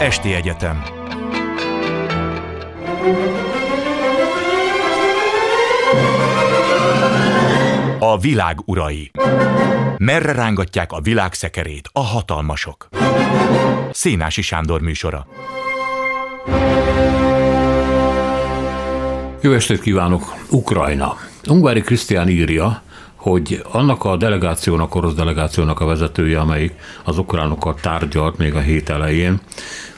Esti Egyetem A világ urai Merre rángatják a világ szekerét a hatalmasok? Szénási Sándor műsora Jó estét kívánok! Ukrajna. Ungvári Krisztián írja, hogy annak a delegációnak, orosz delegációnak a vezetője, amelyik az ukránokkal tárgyalt még a hét elején,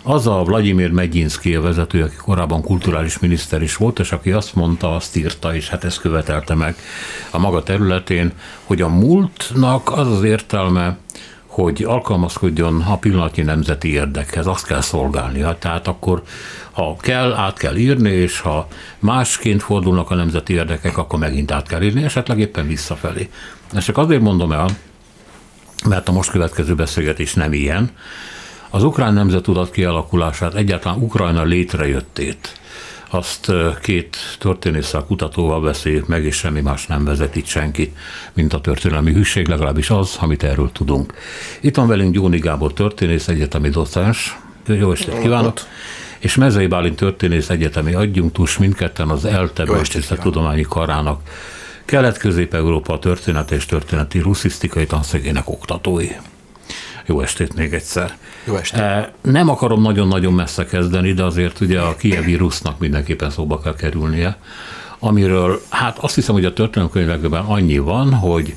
az a Vladimir Megyinszki a vezető, aki korábban kulturális miniszter is volt, és aki azt mondta, azt írta, és hát ezt követelte meg a maga területén, hogy a múltnak az az értelme, hogy alkalmazkodjon a pillanatnyi nemzeti érdekhez, azt kell szolgálnia. Tehát akkor, ha kell, át kell írni, és ha másként fordulnak a nemzeti érdekek, akkor megint át kell írni, esetleg éppen visszafelé. Ezt csak azért mondom el, mert a most következő beszélgetés nem ilyen. Az ukrán nemzetudat kialakulását, egyáltalán Ukrajna létrejöttét, azt két történésszel, kutatóval beszéljük meg, és semmi más nem vezet itt senki, mint a történelmi hűség, legalábbis az, amit erről tudunk. Itt van velünk Gyóni Gábor történész, egyetemi docens. Jó estét kívánok! És Mezei Bálint történész, egyetemi adjunktus, mindketten az ELTE tudományi karának Kelet-Közép-Európa történet és történeti russzisztikai tanszegének oktatói. Jó estét még egyszer. Jó estét. Nem akarom nagyon-nagyon messze kezdeni, de azért ugye a kievi rusznak mindenképpen szóba kell kerülnie, amiről hát azt hiszem, hogy a történelemkönyvekben annyi van, hogy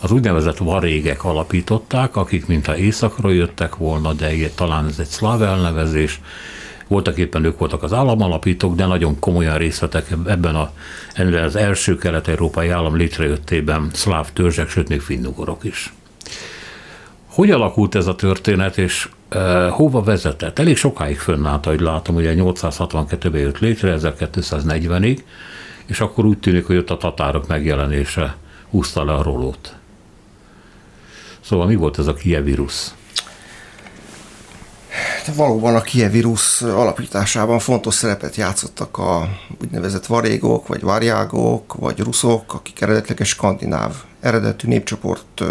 az úgynevezett varégek alapították, akik mintha északról jöttek volna, de talán ez egy szláv elnevezés, voltak éppen ők voltak az államalapítók, de nagyon komolyan részletek ebben a, ennél az első kelet-európai állam létrejöttében szláv törzsek, sőt még finnugorok is. Hogy alakult ez a történet, és uh, hova vezetett? Elég sokáig fönnállt, ahogy látom, ugye 862-ben jött létre, 1240-ig, és akkor úgy tűnik, hogy ott a tatárok megjelenése húzta le a rolót. Szóval mi volt ez a kievírus? Hát valóban a kievírus alapításában fontos szerepet játszottak a úgynevezett varégok, vagy varjágok, vagy ruszok, akik eredetleges skandináv eredetű népcsoport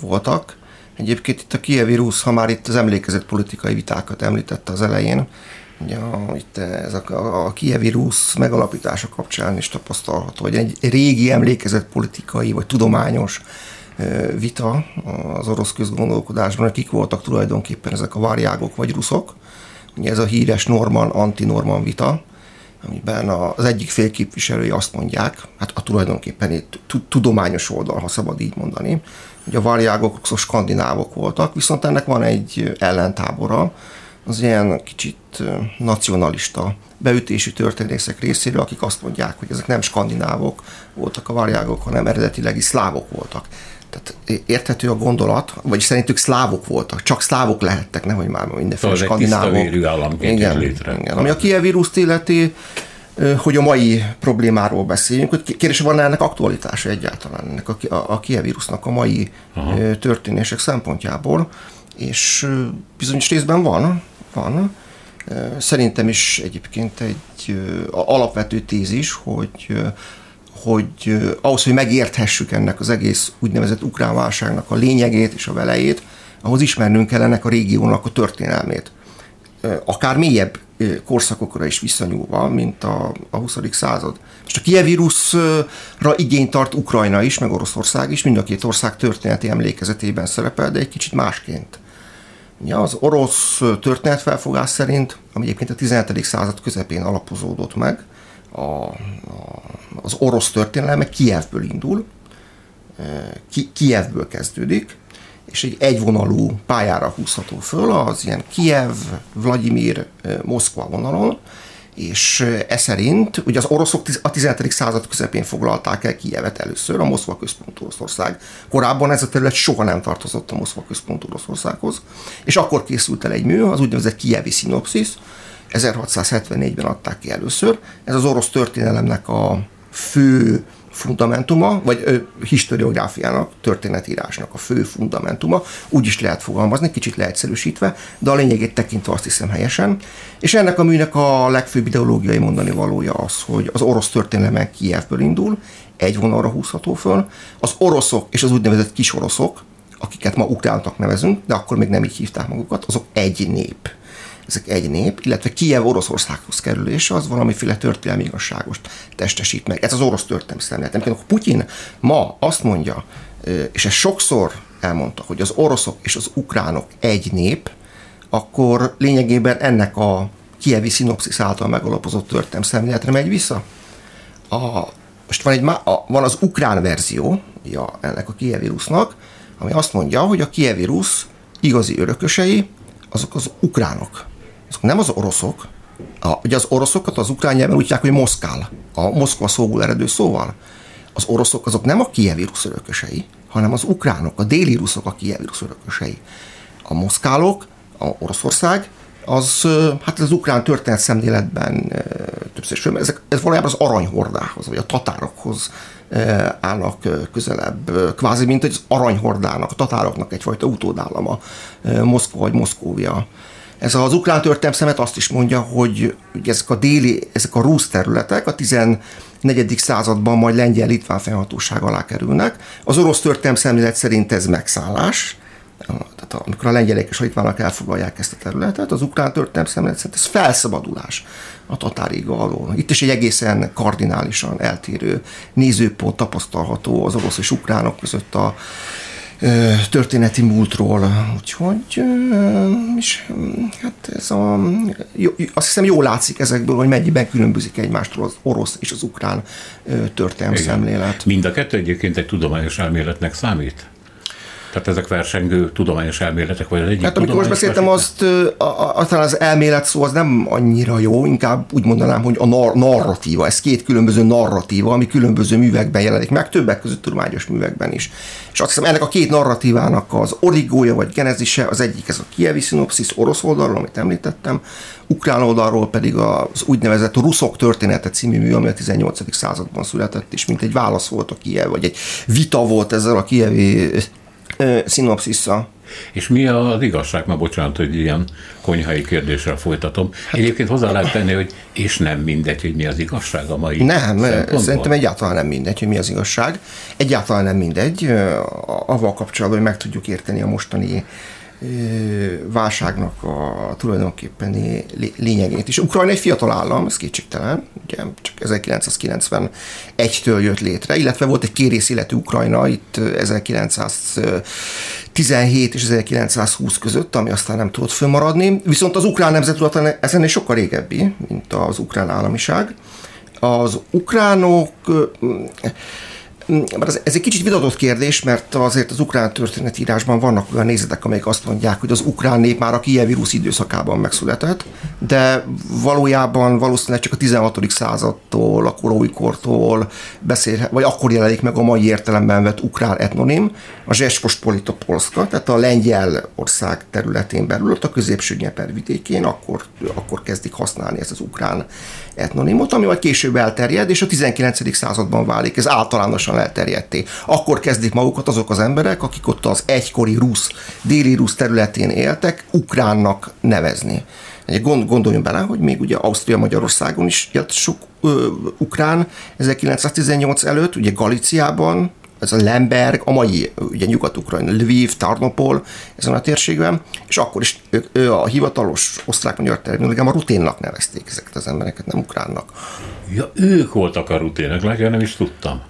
voltak. Egyébként itt a kievi rusz, ha már itt az emlékezett politikai vitákat említette az elején, ugye itt ez a, a kievi rusz megalapítása kapcsán is tapasztalható, hogy egy régi emlékezett politikai vagy tudományos vita az orosz közgondolkodásban, hogy kik voltak tulajdonképpen ezek a várjágok vagy ruszok. Ugye ez a híres Norman anti-Norman vita, amiben az egyik félképviselői azt mondják, hát a tulajdonképpen itt tudományos oldal, ha szabad így mondani, hogy a varjágok a skandinávok voltak, viszont ennek van egy ellentábora, az ilyen kicsit nacionalista beütésű történészek részéről, akik azt mondják, hogy ezek nem skandinávok voltak a varjágok, hanem eredetileg is szlávok voltak. Tehát érthető a gondolat, vagy szerintük szlávok voltak, csak szlávok lehettek, nehogy már mindenféle szóval skandinávok. igen, létre. Igen. Ami a kievíruszt illeti, hogy a mai problémáról beszéljünk, hogy kérdés, van ennek aktualitása egyáltalán, ennek a, a, a kievírusnak a mai Aha. történések szempontjából, és bizonyos részben van, van. Szerintem is egyébként egy alapvető tézis, hogy hogy ahhoz, hogy megérthessük ennek az egész úgynevezett ukrán válságnak a lényegét és a velejét, ahhoz ismernünk kell ennek a régiónak a történelmét. Akár mélyebb korszakokra is visszanyúlva, mint a, a 20. század. És a kievírusra igényt tart Ukrajna is, meg Oroszország is, mind a két ország történeti emlékezetében szerepel, de egy kicsit másként. Ja, az orosz történetfelfogás szerint, ami egyébként a 17. század közepén alapozódott meg, a, a, az orosz történelme Kievből indul, ki, Kievből kezdődik, és egy egyvonalú pályára húzható föl, az ilyen Kiev, Vladimir, Moszkva vonalon, és e szerint, ugye az oroszok a 17. század közepén foglalták el Kievet először, a Moszkva központú Oroszország. Korábban ez a terület soha nem tartozott a Moszkva központú Oroszországhoz, és akkor készült el egy mű, az úgynevezett Kievi Sinopsis, 1674-ben adták ki először. Ez az orosz történelemnek a fő fundamentuma, vagy ö, historiográfiának, történetírásnak a fő fundamentuma, úgy is lehet fogalmazni, kicsit leegyszerűsítve, de a lényegét tekintve azt hiszem helyesen. És ennek a műnek a legfőbb ideológiai mondani valója az, hogy az orosz történelem Kievből indul, egy vonalra húzható föl, az oroszok és az úgynevezett kisoroszok, akiket ma ukrántak nevezünk, de akkor még nem így hívták magukat, azok egy nép ezek egy nép, illetve Kiev Oroszországhoz kerülése az valamiféle történelmi igazságos testesít meg. Ez az orosz történelmi szemlélet. Amikor Putyin ma azt mondja, és ez sokszor elmondta, hogy az oroszok és az ukránok egy nép, akkor lényegében ennek a kievi szinopszis által megalapozott történelmi szemléletre megy vissza. A, most van, egy, a, van az ukrán verzió ja, ennek a kievi rusznak, ami azt mondja, hogy a kievi rusz igazi örökösei azok az ukránok. Azok nem az oroszok. A, ugye az oroszokat az ukrán nyelven úgy hívják, hogy Moszkál, a Moszkva szóból eredő szóval. Az oroszok azok nem a kievi rusz örökösei, hanem az ukránok, a déli ruszok a kievi rusz örökösei. A moszkálok, a Oroszország, az, hát az ukrán történet szemléletben többször is, ezek, ez valójában az aranyhordához, vagy a tatárokhoz állnak közelebb, kvázi mint egy aranyhordának, a tatároknak egyfajta utódállama, Moszkva vagy Moszkóvia. Ez az ukrán történelem szemet azt is mondja, hogy ezek a déli, ezek a rúsz területek a 14. században majd lengyel-litván fennhatóság alá kerülnek. Az orosz történelem szemlélet szerint ez megszállás, tehát amikor a lengyelek és a litvánok elfoglalják ezt a területet, az ukrán történelem szemlélet szerint ez felszabadulás a tatáriga alól. Itt is egy egészen kardinálisan eltérő nézőpont tapasztalható az orosz és ukránok között a történeti múltról. Úgyhogy és, hát ez a, jó, azt hiszem jól látszik ezekből, hogy mennyiben különbözik egymástól az orosz és az ukrán történelmi szemlélet. Mind a kettő egyébként egy tudományos elméletnek számít? Tehát ezek versengő tudományos elméletek, vagy az egyik Hát amikor most beszéltem, azt aztán az elmélet szó az nem annyira jó, inkább úgy mondanám, hogy a nar- narratíva, ez két különböző narratíva, ami különböző művekben jelenik meg, többek között tudományos művekben is. És azt hiszem, ennek a két narratívának az origója vagy genezise, az egyik ez a kievi szinopszis orosz oldalról, amit említettem, ukrán oldalról pedig az úgynevezett Ruszok története című mű, ami a 18. században született, és mint egy válasz volt a Kiev, vagy egy vita volt ezzel a kievi szinopszissza. És mi az igazság? Már bocsánat, hogy ilyen konyhai kérdéssel folytatom. Hát, Egyébként hozzá lehet tenni, hogy és nem mindegy, hogy mi az igazság a mai Nem, szerintem egyáltalán nem mindegy, hogy mi az igazság. Egyáltalán nem mindegy. Avval kapcsolatban, hogy meg tudjuk érteni a mostani válságnak a tulajdonképpen lényegét is. Ukrajna egy fiatal állam, ez kétségtelen, ugye csak 1991-től jött létre, illetve volt egy kérész életű Ukrajna itt 1917 és 1920 között, ami aztán nem tudott fönnmaradni, viszont az ukrán nemzettudat ezen sokkal régebbi, mint az ukrán államiság. Az ukránok ez, ez egy kicsit vitatott kérdés, mert azért az ukrán történetírásban vannak olyan nézetek, amelyek azt mondják, hogy az ukrán nép már a kievi rusz időszakában megszületett, de valójában valószínűleg csak a 16. századtól, a koróikortól beszél, vagy akkor jelenik meg a mai értelemben vett ukrán etnonim, a Zsespospolita Polska, tehát a lengyel ország területén belül, ott a középső Nyeper vidékén, akkor, akkor kezdik használni ezt az ukrán etnonimot, ami majd később elterjed, és a 19. században válik ez általánosan elterjedté. Akkor kezdik magukat azok az emberek, akik ott az egykori rusz, déli rusz területén éltek, ukránnak nevezni. Gond, gondoljunk bele, hogy még ugye Ausztria-Magyarországon is élt sok ö, ukrán 1918 előtt, ugye Galiciában, ez a Lemberg, a mai ugye Nyugat-Ukrajna, Lviv, Tarnopol, ezen a térségben, és akkor is ők, ő a hivatalos osztrák-magyar a ruténnak nevezték ezeket az embereket, nem ukránnak. Ja, ők voltak a rutének, legalább nem is tudtam.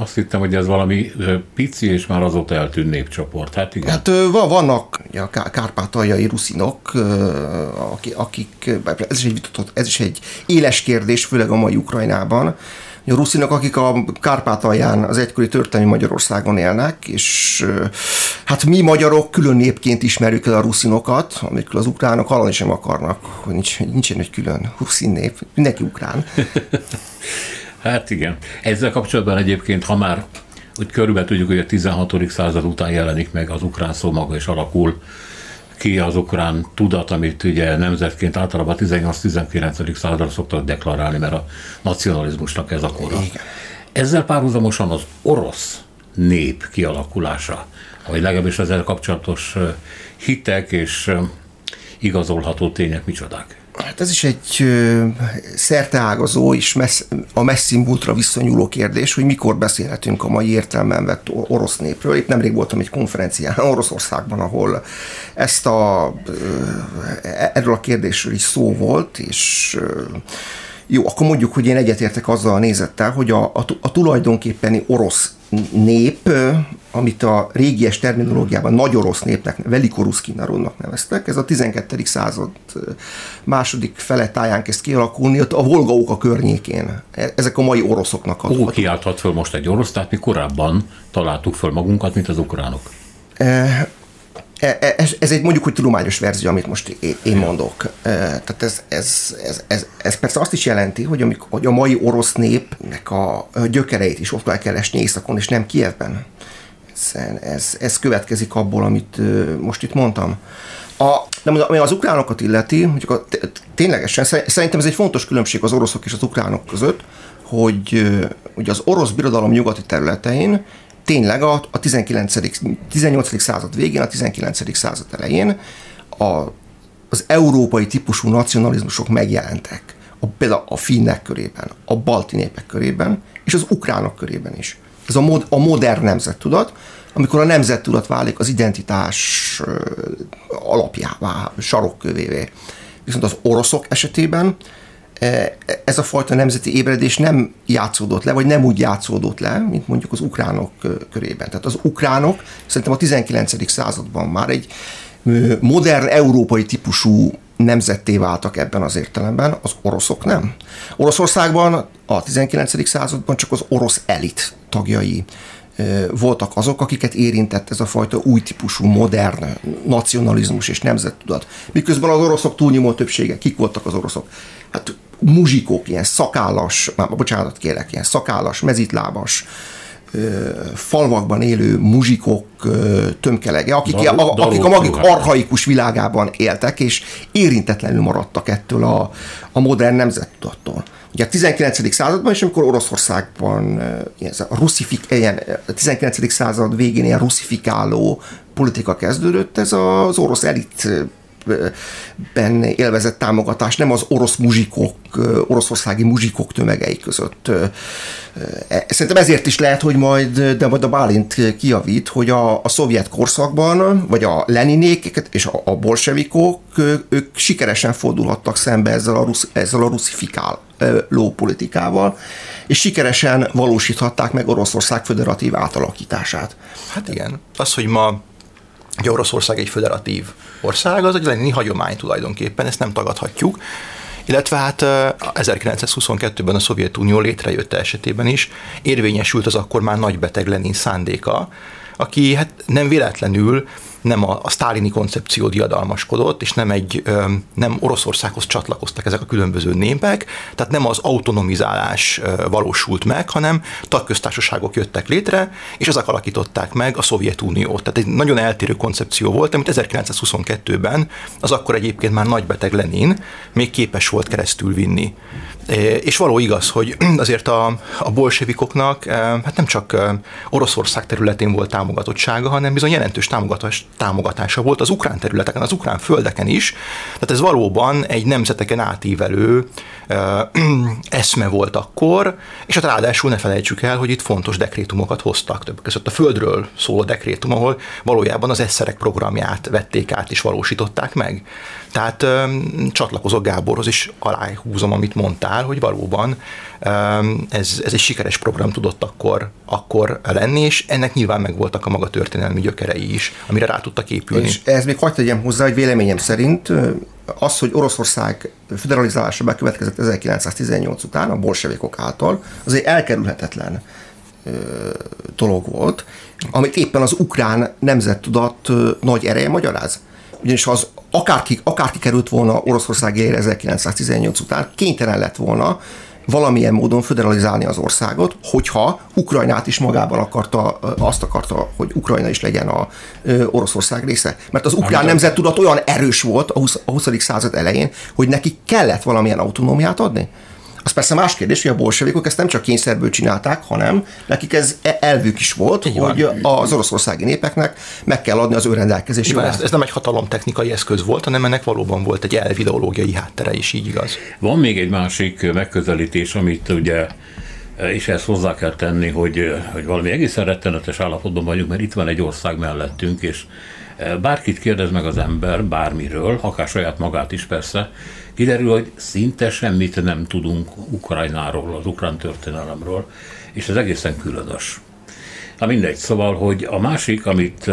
Azt hittem, hogy ez valami pici és már azóta eltűnt népcsoport. Hát igen. Hát vannak a kárpátaljai ruszinok, akik, ez is egy, ez is egy éles kérdés, főleg a mai Ukrajnában, a ruszinok, akik a Kárpátalján, az egykori történelmi Magyarországon élnek, és hát mi magyarok külön népként ismerjük el a ruszinokat, amikor az ukránok hallani sem akarnak, hogy nincs, nincsen egy külön ruszin nép, mindenki ukrán. hát igen. Ezzel kapcsolatban egyébként, ha már úgy körülbelül tudjuk, hogy a 16. század után jelenik meg az ukrán szó maga és alakul ki az ukrán tudat, amit ugye nemzetként általában 18-19. századra szoktak deklarálni, mert a nacionalizmusnak ez a kora. Ezzel párhuzamosan az orosz nép kialakulása, vagy legalábbis ezzel kapcsolatos hitek és igazolható tények micsodák? Hát ez is egy szerteágazó és messz, a messzi múltra visszanyúló kérdés, hogy mikor beszélhetünk a mai értelmen vett orosz népről. Itt nemrég voltam egy konferencián Oroszországban, ahol ezt a, erről a kérdésről is szó volt, és jó, akkor mondjuk, hogy én egyetértek azzal a nézettel, hogy a, a, a tulajdonképpeni orosz nép, amit a régies terminológiában nagy orosz népnek, velikoruszki narodnak neveztek, ez a 12. század második fele táján kezd kialakulni, ott a Volga a környékén. E, ezek a mai oroszoknak a... Ó, kiálthat föl most egy orosz, tehát mi korábban találtuk föl magunkat, mint az ukránok. E, ez, ez egy mondjuk, hogy tudományos verzió, amit most én mondok. E, tehát ez, ez, ez, ez, ez persze azt is jelenti, hogy, amikor, hogy a mai orosz népnek a gyökereit is ott kell keresni északon, és nem Kievben. Ez, ez, ez következik abból, amit most itt mondtam. A, de ami az ukránokat illeti, mondjuk a, ténylegesen szerintem ez egy fontos különbség az oroszok és az ukránok között, hogy, hogy az orosz birodalom nyugati területein tényleg a, a 19. 18. század végén, a 19. század elején a, az európai típusú nacionalizmusok megjelentek. A, például a finnek körében, a balti népek körében, és az ukránok körében is. Ez a, mod, a modern nemzettudat, amikor a nemzettudat válik az identitás alapjává, sarokkövévé. Viszont az oroszok esetében ez a fajta nemzeti ébredés nem játszódott le, vagy nem úgy játszódott le, mint mondjuk az ukránok körében. Tehát az ukránok szerintem a 19. században már egy modern európai típusú nemzetté váltak ebben az értelemben, az oroszok nem. Oroszországban a 19. században csak az orosz elit tagjai voltak azok, akiket érintett ez a fajta új típusú modern nacionalizmus és nemzettudat. Miközben az oroszok túlnyomó többsége, kik voltak az oroszok? Hát muzsikok, ilyen szakállas, már bocsánat kérek, ilyen szakállas, mezitlábas, falvakban élő muzsikok tömkelege, akik, Dar, a, akik a maguk arhaikus világában éltek, és érintetlenül maradtak ettől a, a modern nemzettudattól. Ugye a 19. században is, amikor Oroszországban ilyen, a, russzifik, ilyen, a 19. század végén ilyen russzifikáló politika kezdődött, ez az orosz elit ben élvezett támogatás nem az orosz muzsikok, oroszországi muzsikok tömegei között. E, szerintem ezért is lehet, hogy majd, de majd a Bálint kiavít, hogy a, a szovjet korszakban, vagy a leninék és a, a bolsevikok, ők sikeresen fordulhattak szembe ezzel a, rusz, ezzel a russzifikáló politikával, és sikeresen valósíthatták meg Oroszország föderatív átalakítását. Hát igen. Az, hogy ma Ugye Oroszország egy föderatív ország, az egy lenni hagyomány tulajdonképpen, ezt nem tagadhatjuk. Illetve hát 1922-ben a Szovjetunió létrejötte esetében is érvényesült az akkor már nagybeteg Lenin szándéka, aki hát nem véletlenül nem a, a sztálini koncepció diadalmaskodott, és nem egy nem Oroszországhoz csatlakoztak ezek a különböző népek, tehát nem az autonomizálás valósult meg, hanem tagköztársaságok jöttek létre, és ezek alakították meg a Szovjetuniót. Tehát egy nagyon eltérő koncepció volt, amit 1922-ben az akkor egyébként már nagybeteg Lenin még képes volt keresztül vinni. És való igaz, hogy azért a, a bolsevikoknak hát nem csak Oroszország területén volt támogatottsága, hanem bizony jelentős támogatás, támogatása volt az ukrán területeken, az ukrán földeken is. Tehát ez valóban egy nemzeteken átívelő eszme volt akkor, és hát ráadásul ne felejtsük el, hogy itt fontos dekrétumokat hoztak, többek között a földről szóló dekrétum, ahol valójában az eszerek programját vették át és valósították meg. Tehát csatlakozok Gáborhoz, is aláhúzom, amit mondtál, hogy valóban ez, ez egy sikeres program tudott akkor, akkor lenni, és ennek nyilván megvoltak a maga történelmi gyökerei is, amire rá tudtak épülni. És ez még hagyd tegyem hozzá, hogy véleményem szerint az, hogy Oroszország federalizálása bekövetkezett 1918 után a bolsevikok által, az egy elkerülhetetlen dolog volt, amit éppen az ukrán nemzettudat nagy ereje magyaráz. Ugyanis az akárki, akárki került volna Oroszország élére 1918 után, kénytelen lett volna valamilyen módon federalizálni az országot, hogyha Ukrajnát is magában akarta, azt akarta, hogy Ukrajna is legyen a Oroszország része. Mert az ukrán nemzettudat olyan erős volt a 20. a 20. század elején, hogy neki kellett valamilyen autonómiát adni. Az persze más kérdés, hogy a bolsevikok ezt nem csak kényszerből csinálták, hanem nekik ez e- elvük is volt, Így hogy van. az oroszországi népeknek meg kell adni az ő rendelkezésére. Ez, ez nem egy hatalomtechnikai eszköz volt, hanem ennek valóban volt egy elvideológiai háttere is, így igaz. Van még egy másik megközelítés, amit ugye és ezt hozzá kell tenni, hogy, hogy valami egészen rettenetes állapotban vagyunk, mert itt van egy ország mellettünk, és bárkit kérdez meg az ember bármiről, akár saját magát is persze, kiderül, hogy szinte semmit nem tudunk Ukrajnáról, az ukrán történelemről, és ez egészen különös. Na mindegy, szóval, hogy a másik, amit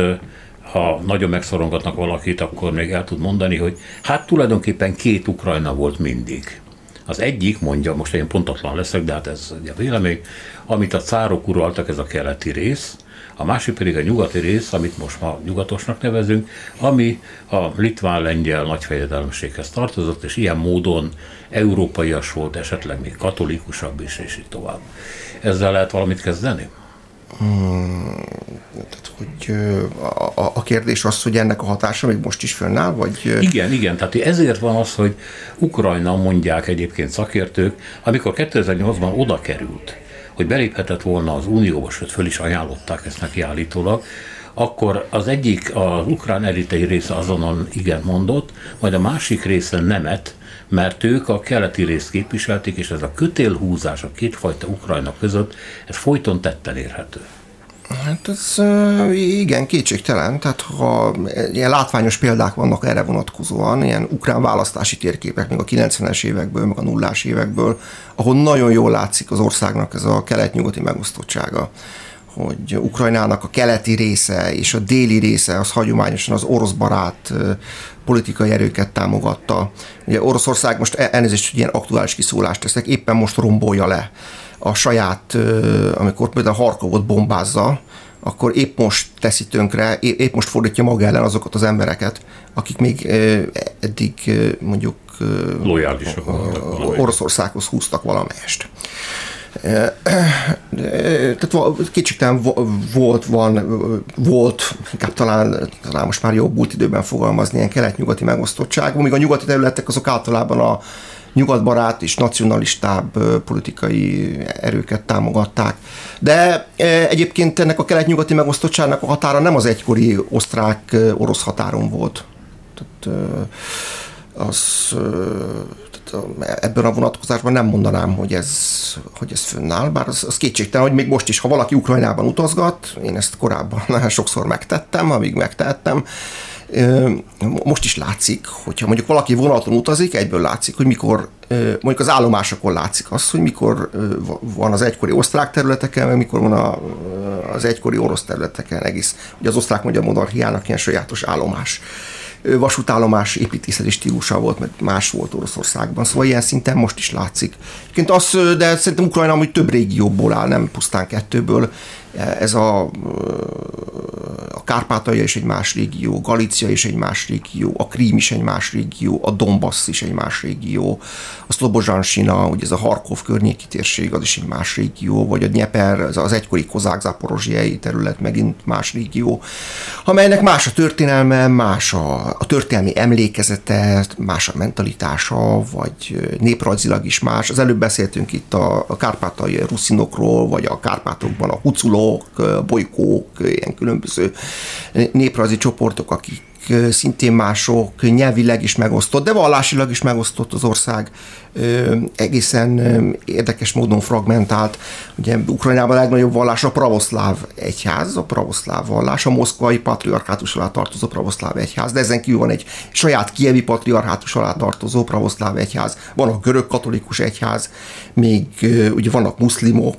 ha nagyon megszorongatnak valakit, akkor még el tud mondani, hogy hát tulajdonképpen két Ukrajna volt mindig. Az egyik, mondja, most én pontatlan leszek, de hát ez a vélemény, amit a cárok uraltak, ez a keleti rész, a másik pedig a nyugati rész, amit most ma nyugatosnak nevezünk, ami a litván-lengyel nagyfejedelemséghez tartozott, és ilyen módon európaias volt, esetleg még katolikusabb is, és így tovább. Ezzel lehet valamit kezdeni? Hmm, tehát, hogy a, a kérdés az, hogy ennek a hatása még most is fönnáll, vagy... Igen, igen, tehát ezért van az, hogy Ukrajna mondják egyébként szakértők, amikor 2008-ban oda került, hogy beléphetett volna az Unióba, sőt föl is ajánlották ezt neki állítólag, akkor az egyik, az ukrán elitei része azonnal igen mondott, majd a másik része nemet, mert ők a keleti részt képviselték, és ez a kötélhúzás a kétfajta Ukrajna között, ez folyton tetten érhető. Hát ez igen, kétségtelen. Tehát ha ilyen látványos példák vannak erre vonatkozóan, ilyen ukrán választási térképek, még a 90-es évekből, meg a nullás évekből, ahol nagyon jól látszik az országnak ez a kelet-nyugati megosztottsága hogy Ukrajnának a keleti része és a déli része az hagyományosan az orosz barát politikai erőket támogatta. Ugye Oroszország most e- elnézést, hogy ilyen aktuális kiszólást teszek, éppen most rombolja le a saját, amikor például Harkovot bombázza, akkor épp most teszi tönkre, épp most fordítja maga ellen azokat az embereket, akik még eddig mondjuk lojálisak Oroszországhoz húztak valamelyest. Tehát kicsit volt, van, volt, inkább talán, talán most már jobb múlt időben fogalmazni, ilyen kelet-nyugati megosztottság, míg a nyugati területek azok általában a nyugatbarát és nacionalistább politikai erőket támogatták. De egyébként ennek a kelet-nyugati megosztottságnak a határa nem az egykori osztrák-orosz határon volt. Tehát az ebben a vonatkozásban nem mondanám, hogy ez, hogy ez fönnáll, bár az, az kétségtelen, hogy még most is, ha valaki Ukrajnában utazgat, én ezt korábban nagyon sokszor megtettem, amíg megtettem, most is látszik, hogyha mondjuk valaki vonaton utazik, egyből látszik, hogy mikor, mondjuk az állomásokon látszik az, hogy mikor van az egykori osztrák területeken, meg mikor van az egykori orosz területeken egész. Ugye az osztrák-magyar monarchiának ilyen sajátos állomás vasútállomás építészeti stílusa volt, mert más volt Oroszországban. Szóval ilyen szinten most is látszik. Egyébként az, de szerintem Ukrajna amúgy több régióból áll, nem pusztán kettőből. Ez a, a Kárpátalja is egy más régió, Galícia is egy más régió, a Krím is egy más régió, a Donbass is egy más régió, a Szlobozsansina, ugye ez a Harkov környéki térség, az is egy más régió, vagy a Dnieper, az, az egykori kozák terület megint más régió, amelynek más a történelme, más a, a történelmi emlékezete, más a mentalitása, vagy néprajzilag is más. Az előbb beszéltünk itt a, a kárpátai ruszinokról, vagy a Kárpátokban a huculok, bolykók, ilyen különböző néprajzi csoportok, akik szintén mások, nyelvileg is megosztott, de vallásilag is megosztott az ország, egészen érdekes módon fragmentált. Ugye Ukrajnában a legnagyobb vallás a pravoszláv egyház, a pravoszláv vallás, a moszkvai patriarchátus alá tartozó pravoszláv egyház, de ezen kívül van egy saját kievi patriarchátus alá tartozó pravoszláv egyház, van a görög katolikus egyház, még ugye vannak muszlimok,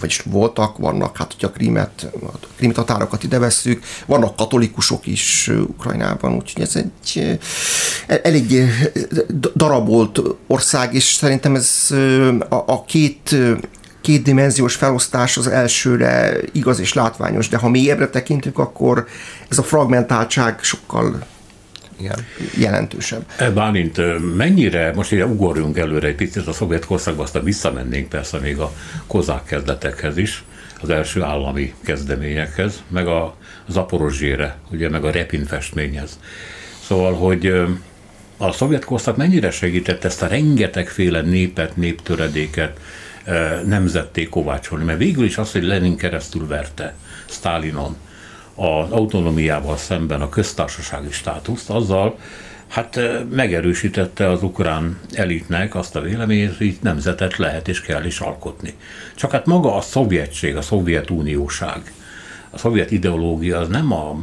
vagyis voltak, vannak, hát hogyha a krímet, a krími tatárokat ide vesszük, vannak katolikusok is Ukrajnában, úgyhogy ez egy elég darabolt ország, és szerintem ez a, a két kétdimenziós felosztás az elsőre igaz és látványos, de ha mélyebbre tekintünk, akkor ez a fragmentáltság sokkal igen. jelentősebb. E, Bálint, mennyire, most ugye ugorjunk előre egy picit a szovjet korszakba, aztán visszamennénk persze még a kozák kezdetekhez is, az első állami kezdeményekhez, meg a Zaporozsére, ugye, meg a Repin festményhez. Szóval, hogy a szovjet korszak mennyire segített ezt a rengetegféle népet, néptöredéket nemzetté kovácsolni? Mert végül is az, hogy Lenin keresztül verte Stalinon az autonomiával szemben a köztársasági státuszt, azzal hát megerősítette az ukrán elitnek azt a véleményét, hogy itt nemzetet lehet és kell is alkotni. Csak hát maga a szovjetség, a szovjetunióság, a szovjet ideológia az nem a,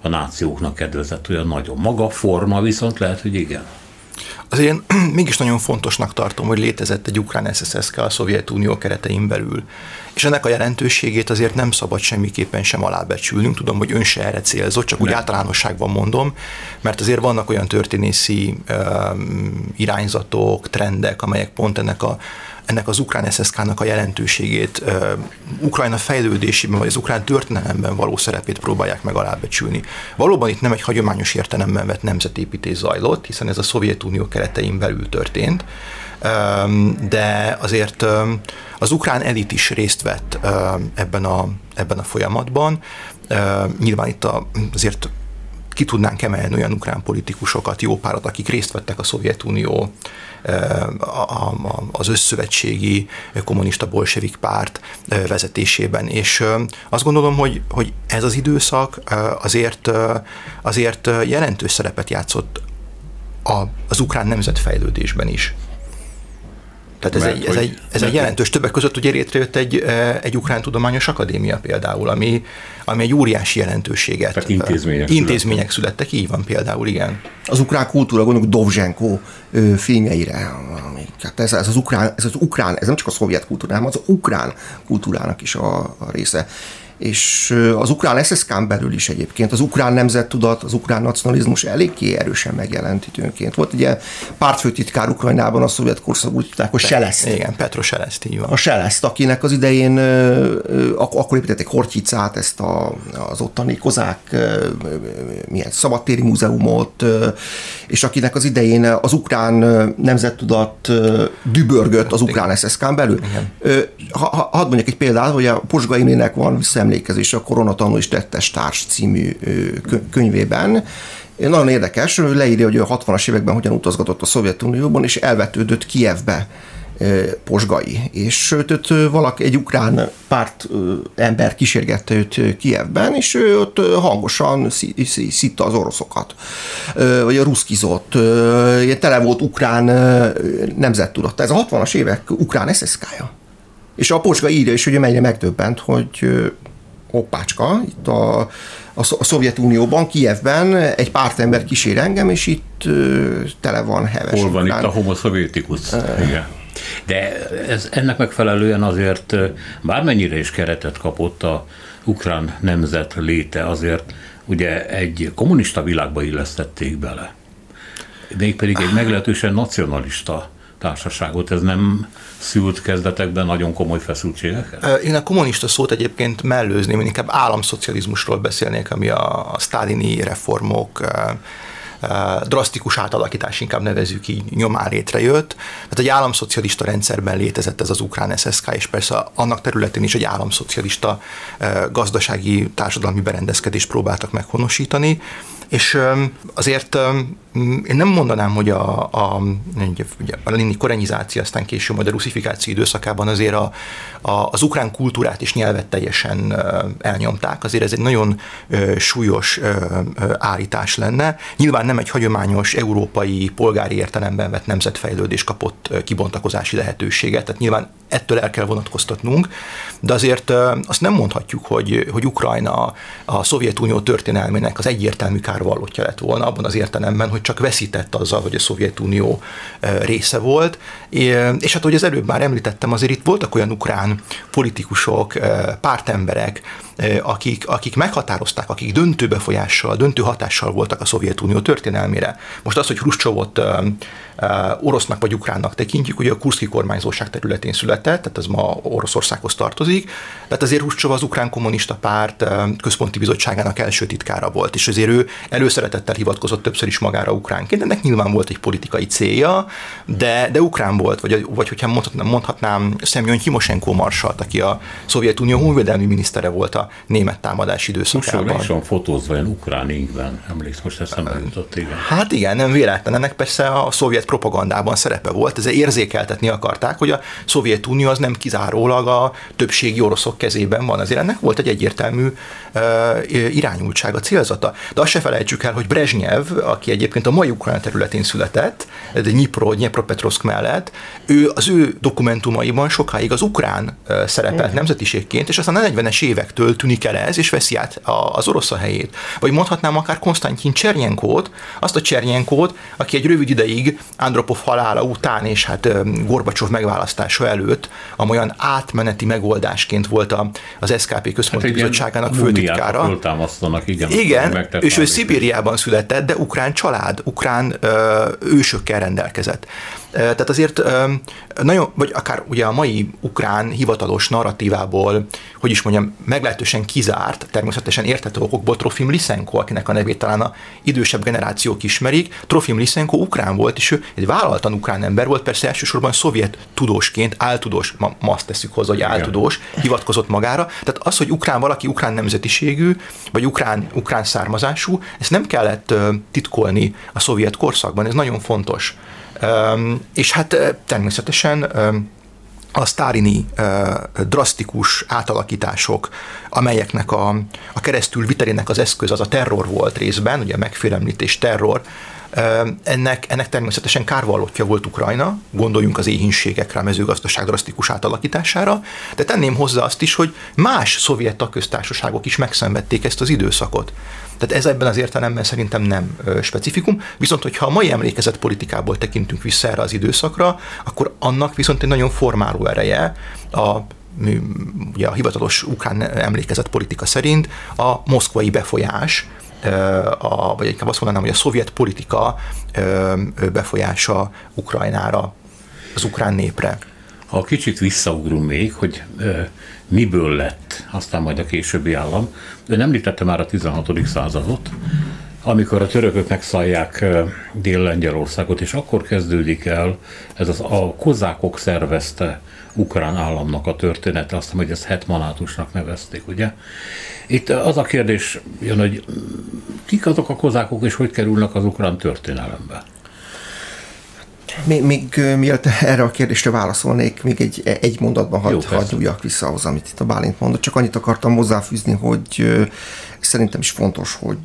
a nációknak kedvezett olyan nagyon. Maga a forma viszont lehet, hogy igen. Azért én mégis nagyon fontosnak tartom, hogy létezett egy ukrán SSSK a Szovjetunió keretein belül. És ennek a jelentőségét azért nem szabad semmiképpen sem alábecsülnünk. Tudom, hogy ön se erre célzott, csak nem. úgy általánosságban mondom, mert azért vannak olyan történészi um, irányzatok, trendek, amelyek pont ennek a ennek az ukrán SSK-nak a jelentőségét Ukrajna fejlődésében, vagy az ukrán történelemben való szerepét próbálják meg alábecsülni. Valóban itt nem egy hagyományos értelemben vett nemzetépítés zajlott, hiszen ez a Szovjetunió keretein belül történt, de azért az ukrán elit is részt vett ebben a, ebben a folyamatban. Nyilván itt azért ki tudnánk emelni olyan ukrán politikusokat, jó párat, akik részt vettek a Szovjetunió az összszövetségi kommunista bolsevik párt vezetésében. És azt gondolom, hogy, hogy ez az időszak azért, azért jelentős szerepet játszott az ukrán nemzetfejlődésben is. Tehát ez, Mert, egy, ez, egy, ez egy jelentős, többek között ugye létrejött egy, egy ukrán tudományos akadémia például, ami, ami egy óriási jelentőséget. Tehát intézmények, intézmények születtek. születtek. így van például, igen. Az ukrán kultúra, gondolok Dovzsenko filmjeire, hát ez, ez, az ukrán, ez az ukrán, ez nem csak a szovjet kultúra, hanem az ukrán kultúrának is a, a része és az ukrán SSK-n belül is egyébként az ukrán nemzettudat, az ukrán nacionalizmus eléggé erősen megjelent időnként. Volt ugye pártfőtitkár Ukrajnában a szovjet korszak úgy tudták, hogy Seleszt. Igen, Petro Seleszt, így van. A Seleszt, akinek az idején ak- akkor építették Hortyicát, ezt a, az ottani kozák milyen szabadtéri múzeumot, és akinek az idején az ukrán nemzettudat dübörgött az ukrán SSK-n belül. Ha, ha, hadd mondjak egy példát, hogy a Posgainének van vissza emlékezés a Koronatanul is tettes társ című könyvében. Nagyon érdekes, leírja, hogy a 60-as években hogyan utazgatott a Szovjetunióban, és elvetődött Kievbe Posgai, és őt valaki, egy ukrán párt ember kísérgette őt Kievben, és ő ott hangosan szitta az oroszokat, vagy a ruszkizott, tele volt ukrán nemzettudat. Ez a 60-as évek ukrán SSK-ja. És a Posga írja is, hogy mennyire megdöbbent, hogy hoppácska, itt a, a Szovjetunióban, Kievben egy pártember kísér engem, és itt tele van heves. Hol van ukrán. itt a homo sovietikus? Igen. De ez, ennek megfelelően azért bármennyire is keretet kapott a ukrán nemzet léte, azért ugye egy kommunista világba illesztették bele. Mégpedig egy meglehetősen nacionalista társaságot. Ez nem szült kezdetekben nagyon komoly feszültségeket? Én a kommunista szót egyébként mellőzném, én inkább államszocializmusról beszélnék, ami a, a sztálini reformok, drasztikus átalakítás, inkább nevezük így, nyomán létrejött. Tehát egy államszocialista rendszerben létezett ez az ukrán SSK, és persze annak területén is egy államszocialista gazdasági társadalmi berendezkedést próbáltak meghonosítani. És azért én nem mondanám, hogy a, a, ugye, a lenini korenyizáció, aztán később majd a ruszifikáció időszakában azért a, a, az ukrán kultúrát és nyelvet teljesen elnyomták. Azért ez egy nagyon súlyos állítás lenne. Nyilván nem egy hagyományos európai polgári értelemben vett nemzetfejlődés kapott kibontakozási lehetőséget, tehát nyilván ettől el kell vonatkoztatnunk, de azért azt nem mondhatjuk, hogy, hogy Ukrajna a Szovjetunió történelmének az egyértelmű kárvallottja lett volna abban az értelemben, hogy csak veszített azzal, hogy a Szovjetunió része volt. És hát, ahogy az előbb már említettem, azért itt voltak olyan ukrán politikusok, pártemberek, akik, akik meghatározták, akik döntő befolyással, döntő hatással voltak a Szovjetunió történelmére. Most az, hogy Hruscsovot orosznak vagy ukránnak tekintjük, ugye a Kurszki kormányzóság területén született, tehát az ma Oroszországhoz tartozik, tehát azért Ruscsov az ukrán kommunista párt központi bizottságának első titkára volt, és azért ő előszeretettel hivatkozott többször is magára ukránként, ennek nyilván volt egy politikai célja, de, de ukrán volt, vagy, vagy hogyha mondhatnám, mondhatnám Szemjon Timosenko marsalt, aki a Szovjetunió honvédelmi minisztere volt a német támadás időszakában. Most van fotózva ilyen ukrán inkben, emléksz, most eszembe jutott, igen. Hát igen, nem véletlen. Ennek persze a szovjet propagandában szerepe volt, ez érzékeltetni akarták, hogy a Szovjetunió az nem kizárólag a többségi oroszok kezében van. Azért ennek volt egy egyértelmű irányultsága, célzata. De azt se felejtsük el, hogy Brezsnyev, aki egyébként a mai ukrán területén született, de Dnipro, Dnipropetrovsk mellett, ő az ő dokumentumaiban sokáig az ukrán szerepelt mm. nemzetiségként, és aztán a 40-es évektől tűnik el ez, és veszi át az orosz a helyét. Vagy mondhatnám akár Konstantin Csernyenkót, azt a Csernyenkót, aki egy rövid ideig Andropov halála után és hát Gorbacsov megválasztása előtt amolyan átmeneti megoldásként volt az SKP központi hát bizottságának főtitkára. igen. Igen, és ő Szibériában született, de ukrán család, ukrán ö, ősökkel rendelkezett. Tehát azért nagyon, vagy akár ugye a mai ukrán hivatalos narratívából, hogy is mondjam, meglehetősen kizárt, természetesen értető okokból Trofim Lisenko, akinek a nevét talán a idősebb generációk ismerik. Trofim Lisenko ukrán volt, és ő egy vállaltan ukrán ember volt, persze elsősorban szovjet tudósként, áltudós, ma, ma azt tesszük hozzá, hogy áltudós, hivatkozott magára. Tehát az, hogy ukrán valaki ukrán nemzetiségű, vagy ukrán, ukrán származású, ezt nem kellett titkolni a szovjet korszakban, ez nagyon fontos. És hát természetesen a sztálini drasztikus átalakítások, amelyeknek a, a keresztül vitelének az eszköz az a terror volt részben, ugye a megfélemlítés terror, ennek, ennek természetesen kárvallottja volt Ukrajna, gondoljunk az éhínségekre, a mezőgazdaság drasztikus átalakítására, de tenném hozzá azt is, hogy más szovjet tagköztársaságok is megszenvedték ezt az időszakot. Tehát ez ebben az értelemben szerintem nem specifikum, viszont hogyha a mai emlékezet politikából tekintünk vissza erre az időszakra, akkor annak viszont egy nagyon formáló ereje a ugye a hivatalos ukrán emlékezet politika szerint a moszkvai befolyás, a, vagy inkább azt mondanám, hogy a szovjet politika befolyása Ukrajnára, az ukrán népre. Ha kicsit visszaugrunk még, hogy miből lett aztán majd a későbbi állam. Ön említette már a 16. századot, amikor a törökök megszállják Dél-Lengyelországot, és akkor kezdődik el ez az, a kozákok szervezte ukrán államnak a története, azt hogy ezt hetmanátusnak nevezték, ugye? Itt az a kérdés jön, hogy kik azok a kozákok, és hogy kerülnek az ukrán történelembe? Még, még mielőtt erre a kérdésre válaszolnék, még egy, egy mondatban hadd had nyúljak vissza ahhoz, amit itt a Bálint mondott. Csak annyit akartam hozzáfűzni, hogy szerintem is fontos, hogy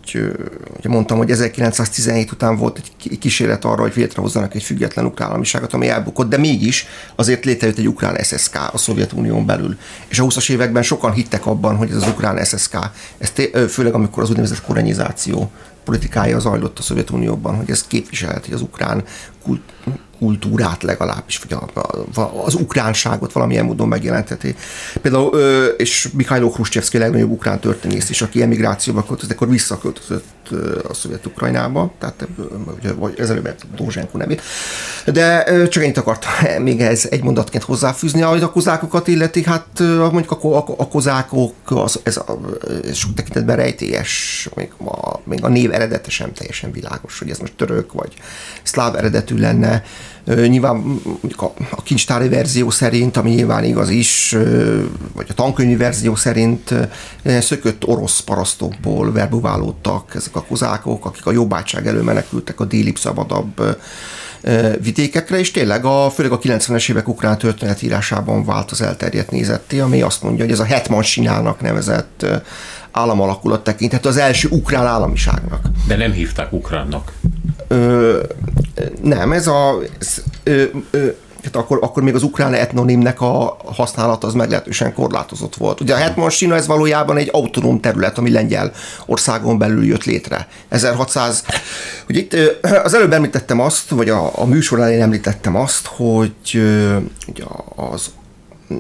hogy mondtam, hogy 1917 után volt egy kísérlet arra, hogy létrehozzanak egy független ukrán államiságot, ami elbukott, de mégis azért létrejött egy ukrán SSK a Szovjetunión belül. És a 20-as években sokan hittek abban, hogy ez az ukrán SSK, ez főleg amikor az úgynevezett korenizáció politikája zajlott a Szovjetunióban, hogy ez képviselheti az ukrán kult, kultúrát legalábbis, vagy a, a, az ukránságot valamilyen módon megjelentheti. Például, és Mikhailo Khrushchevsky legnagyobb ukrán történész is, aki emigrációba költözött, akkor visszaköltözött a Szovjet-Ukrajnába, tehát vagy ezelőbb Dózsenko nevét. De csak ennyit akartam még ez egy mondatként hozzáfűzni, ahogy a kozákokat illeti, hát mondjuk a, a, a kozákok, az, ez, a, ez sok tekintetben rejtélyes, még a, még a név eredete sem teljesen világos, hogy ez most török vagy szláv eredetű lenne. Nyilván a, a kincstári verzió szerint, ami nyilván igaz is, vagy a tankönyvi verzió szerint szökött orosz parasztokból verbuválódtak ezek a kozákok, akik a jobbátság elő menekültek a délibb, szabadabb vidékekre, és tényleg a, főleg a 90-es évek ukrán történetírásában vált az elterjedt nézetté, ami azt mondja, hogy ez a Hetman Sinának nevezett államalakulat tekinthető az első ukrán államiságnak. De nem hívták ukránnak. Ö, nem, ez a... Ez, ö, ö, tehát akkor, akkor még az ukrán etnonimnek a használata az meglehetősen korlátozott volt. Ugye a Hetman Sina ez valójában egy autonóm terület, ami Lengyel országon belül jött létre. 1600, ugye itt az előbb említettem azt, vagy a, a műsor elején említettem azt, hogy ugye az,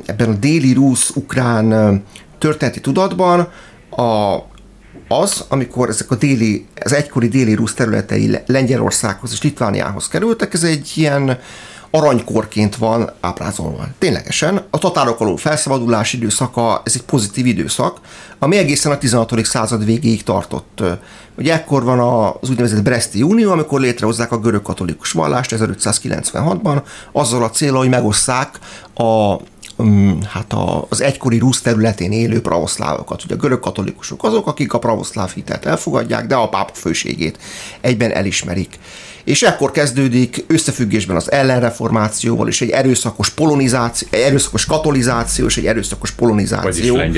ebben a déli rusz-ukrán történeti tudatban a, az, amikor ezek a déli, az egykori déli rusz területei Lengyelországhoz és Litvániához kerültek, ez egy ilyen aranykorként van ábrázolva. Ténylegesen a tatárok alól felszabadulás időszaka, ez egy pozitív időszak, ami egészen a 16. század végéig tartott. Ugye ekkor van az úgynevezett Breszti Unió, amikor létrehozzák a görög katolikus vallást 1596-ban, azzal a célra, hogy megosszák a mm, hát az egykori Rusz területén élő pravoszlávokat. Ugye a görög katolikusok azok, akik a pravoszláv hitet elfogadják, de a pápa főségét egyben elismerik és ekkor kezdődik összefüggésben az ellenreformációval és egy erőszakos polonizáció, erőszakos katolizáció és egy erőszakos polonizáció. Vagyis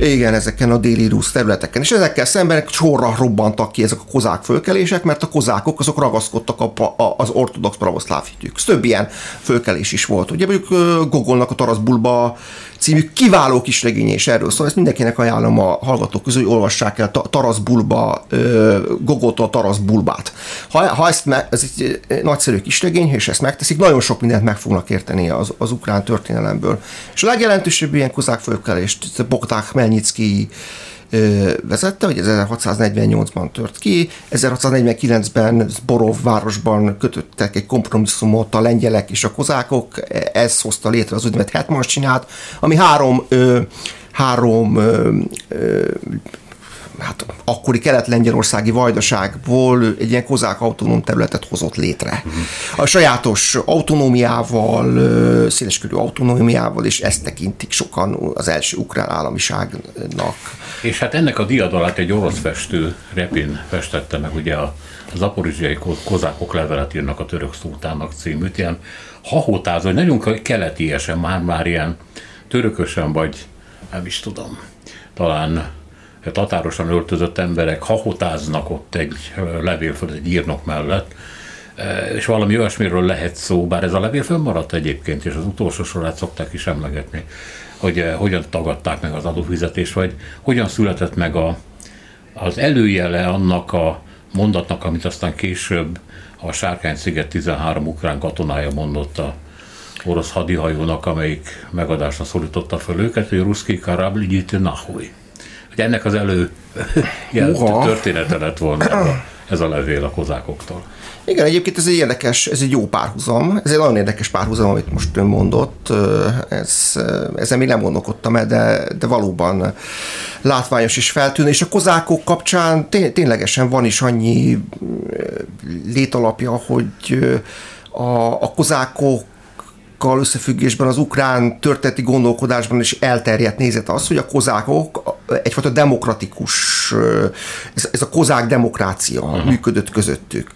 Igen, ezeken a déli rusz területeken. És ezekkel szemben sorra robbantak ki ezek a kozák fölkelések, mert a kozákok azok ragaszkodtak a, a, az ortodox pravoszláv hitük. Több ilyen fölkelés is volt. Ugye mondjuk Gogolnak a Taraszbulba című kiváló kis regény, és erről szól. Ezt mindenkinek ajánlom a hallgatók közül, hogy olvassák el Tarasz Bulba, Gogoltól a Tarasz Bulbát. Ha, ha ezt me, ez egy nagyszerű kis regény, és ezt megteszik, nagyon sok mindent meg fognak érteni az, az ukrán történelemből. És a legjelentősebb ilyen kozák fölkelést Bogdán Khmelnytsky vezette, hogy 1648-ban tört ki, 1649-ben Borov városban kötöttek egy kompromisszumot a lengyelek és a kozákok, ez hozta létre az úgynevezett Hetmansinát, ami három három hát akkori kelet-lengyelországi vajdaságból egy ilyen kozák autonóm területet hozott létre. A sajátos autonómiával, széleskörű autonómiával, és ezt tekintik sokan az első ukrán államiságnak. És hát ennek a diadalát egy orosz festő Repin festette meg, ugye a zaporizsiai kozákok levelet írnak a török szultának címűt, ilyen hahótázó, hogy nagyon keletiesen, már-már ilyen törökösen, vagy nem is tudom, talán tatárosan öltözött emberek hahotáznak ott egy levélföld, egy írnok mellett, és valami olyasmiről lehet szó, bár ez a levél fönnmaradt egyébként, és az utolsó sorát szokták is emlegetni, hogy hogyan tagadták meg az adófizetést, vagy hogyan született meg a, az előjele annak a mondatnak, amit aztán később a Sárkány-sziget 13 ukrán katonája mondott a orosz hadihajónak, amelyik megadásra szólította fel őket, hogy ruszki karabli gyíti hogy ennek az elő története lett volna ez a, ez a levél a kozákoktól. Igen, egyébként ez egy érdekes, ez egy jó párhuzam, ez egy nagyon érdekes párhuzam, amit most ön mondott, ez, ezzel még nem gondolkodtam el, de, de valóban látványos és feltűnő, és a kozákok kapcsán té- ténylegesen van is annyi létalapja, hogy a, a kozákok kozákokkal összefüggésben az ukrán történeti gondolkodásban is elterjedt nézet az, hogy a kozákok egyfajta demokratikus, ez, ez a kozák demokrácia uh-huh. működött közöttük.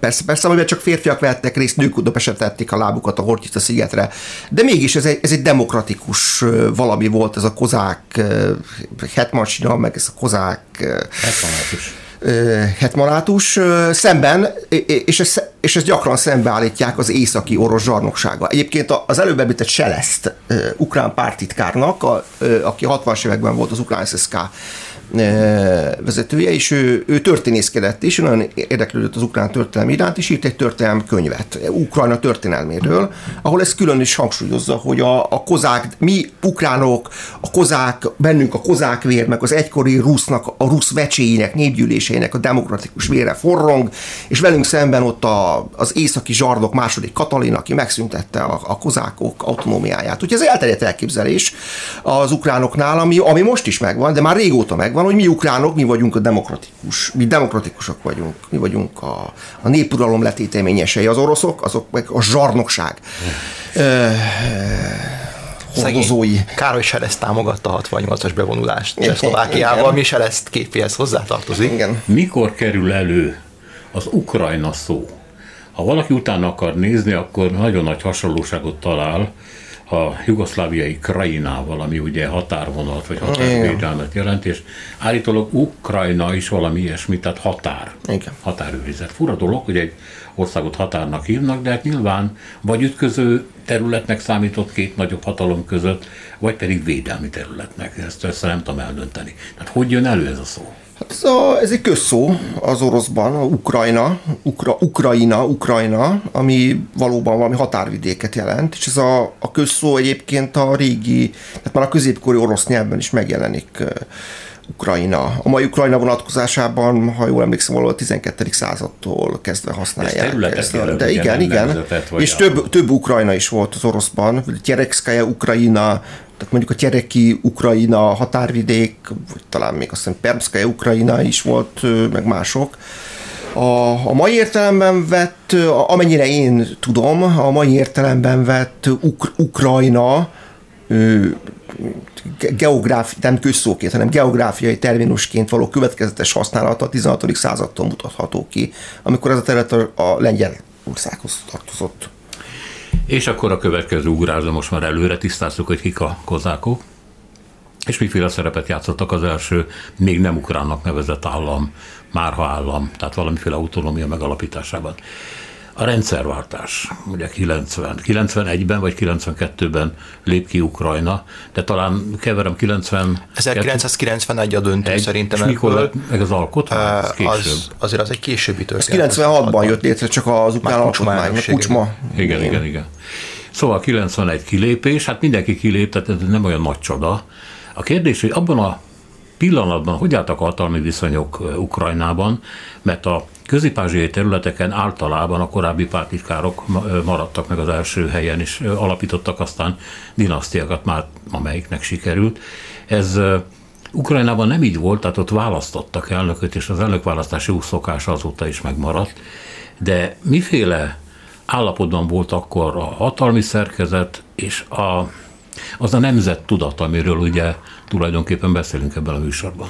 Persze, persze, amiben csak férfiak vettek részt, nők oda tették a lábukat a Hortica szigetre, de mégis ez egy, ez egy demokratikus valami volt, ez a kozák hetmansina, meg ez a kozák... Hetmanátus hetmanátus szemben, és ezt, és ezt gyakran szembeállítják az északi orosz zsarnoksága. Egyébként az előbb említett Seleszt, ukrán pártitkárnak, aki 60-as években volt az ukrán SSK vezetője, és ő, ő történészkedett is, nagyon érdeklődött az ukrán történelmi iránt, és írt egy történelmi könyvet, Ukrajna történelméről, ahol ez külön is hangsúlyozza, hogy a, a kozák, mi ukránok, a kozák, bennünk a kozák vér, meg az egykori rusznak, a rusz vecséinek, népgyűléseinek a demokratikus vére forrong, és velünk szemben ott a, az északi zsardok második Katalin, aki megszüntette a, a kozákok autonómiáját. Úgyhogy ez elterjedt elképzelés az ukránoknál, ami, ami most is megvan, de már régóta megvan, van, hogy mi ukránok, mi vagyunk a demokratikus, mi demokratikusak vagyunk, mi vagyunk a, a népuralom letéteményesei, az oroszok, azok meg a zsarnokság. Hmm. hordozói. Károly Sereszt támogatta a 68-as bevonulást Csehszlovákiával, mi Sereszt képéhez hozzátartozik. Igen. Mikor kerül elő az Ukrajna szó? Ha valaki utána akar nézni, akkor nagyon nagy hasonlóságot talál a jugoszláviai Krajinával, ami ugye határvonalat vagy határvédelmet jelent, és állítólag Ukrajna is valami ilyesmi, tehát határ, Igen. határőrizet. Fura dolog, hogy egy országot határnak hívnak, de hát nyilván vagy ütköző területnek számított két nagyobb hatalom között, vagy pedig védelmi területnek. Ezt, ezt nem tudom eldönteni. Tehát hogy jön elő ez a szó? Hát ez, a, ez egy közszó az oroszban, a Ukrajna, Ukra, Ukrajna, Ukrajna, ami valóban valami határvidéket jelent, és ez a, a közszó egyébként a régi, tehát már a középkori orosz nyelvben is megjelenik Ukrajna. A mai Ukrajna vonatkozásában, ha jól emlékszem, valahol a 12. századtól kezdve használják ezt. De igen, igen. És több, több Ukrajna is volt az oroszban. Gyerekszkaja Ukrajna, tehát mondjuk a Tyereki Ukrajna határvidék, vagy talán még azt hiszem Permszkaja Ukrajna is volt, meg mások. A, a mai értelemben vett, amennyire én tudom, a mai értelemben vett Uk- Ukrajna geográfi, nem közszóként, hanem geográfiai terminusként való következetes használata a 16. századtól mutatható ki, amikor ez a terület a lengyel országhoz tartozott. És akkor a következő ugrásra most már előre tisztáztuk, hogy kik a kozákok, és miféle szerepet játszottak az első még nem ukránnak nevezett állam, márha állam, tehát valamiféle autonómia megalapításában. A rendszerváltás, ugye 90, 91-ben vagy 92-ben lép ki Ukrajna, de talán keverem 90... 1991 a döntő egy, szerintem. És mikor lett meg az alkot? Uh, az, azért az egy későbbi történet. 96-ban jött létre csak az ukrán alkotmány, a kucsma. Igen, igen, igen. Szóval 91 kilépés, hát mindenki kilép, tehát ez nem olyan nagy csoda. A kérdés, hogy abban a pillanatban hogy álltak a hatalmi viszonyok Ukrajnában, mert a közép területeken általában a korábbi pártitkárok maradtak meg az első helyen, és alapítottak aztán dinasztiákat már, amelyiknek sikerült. Ez Ukrajnában nem így volt, tehát ott választottak elnököt, és az elnökválasztási új szokása azóta is megmaradt. De miféle állapotban volt akkor a hatalmi szerkezet és a, az a nemzet tudat, amiről ugye tulajdonképpen beszélünk ebben a műsorban?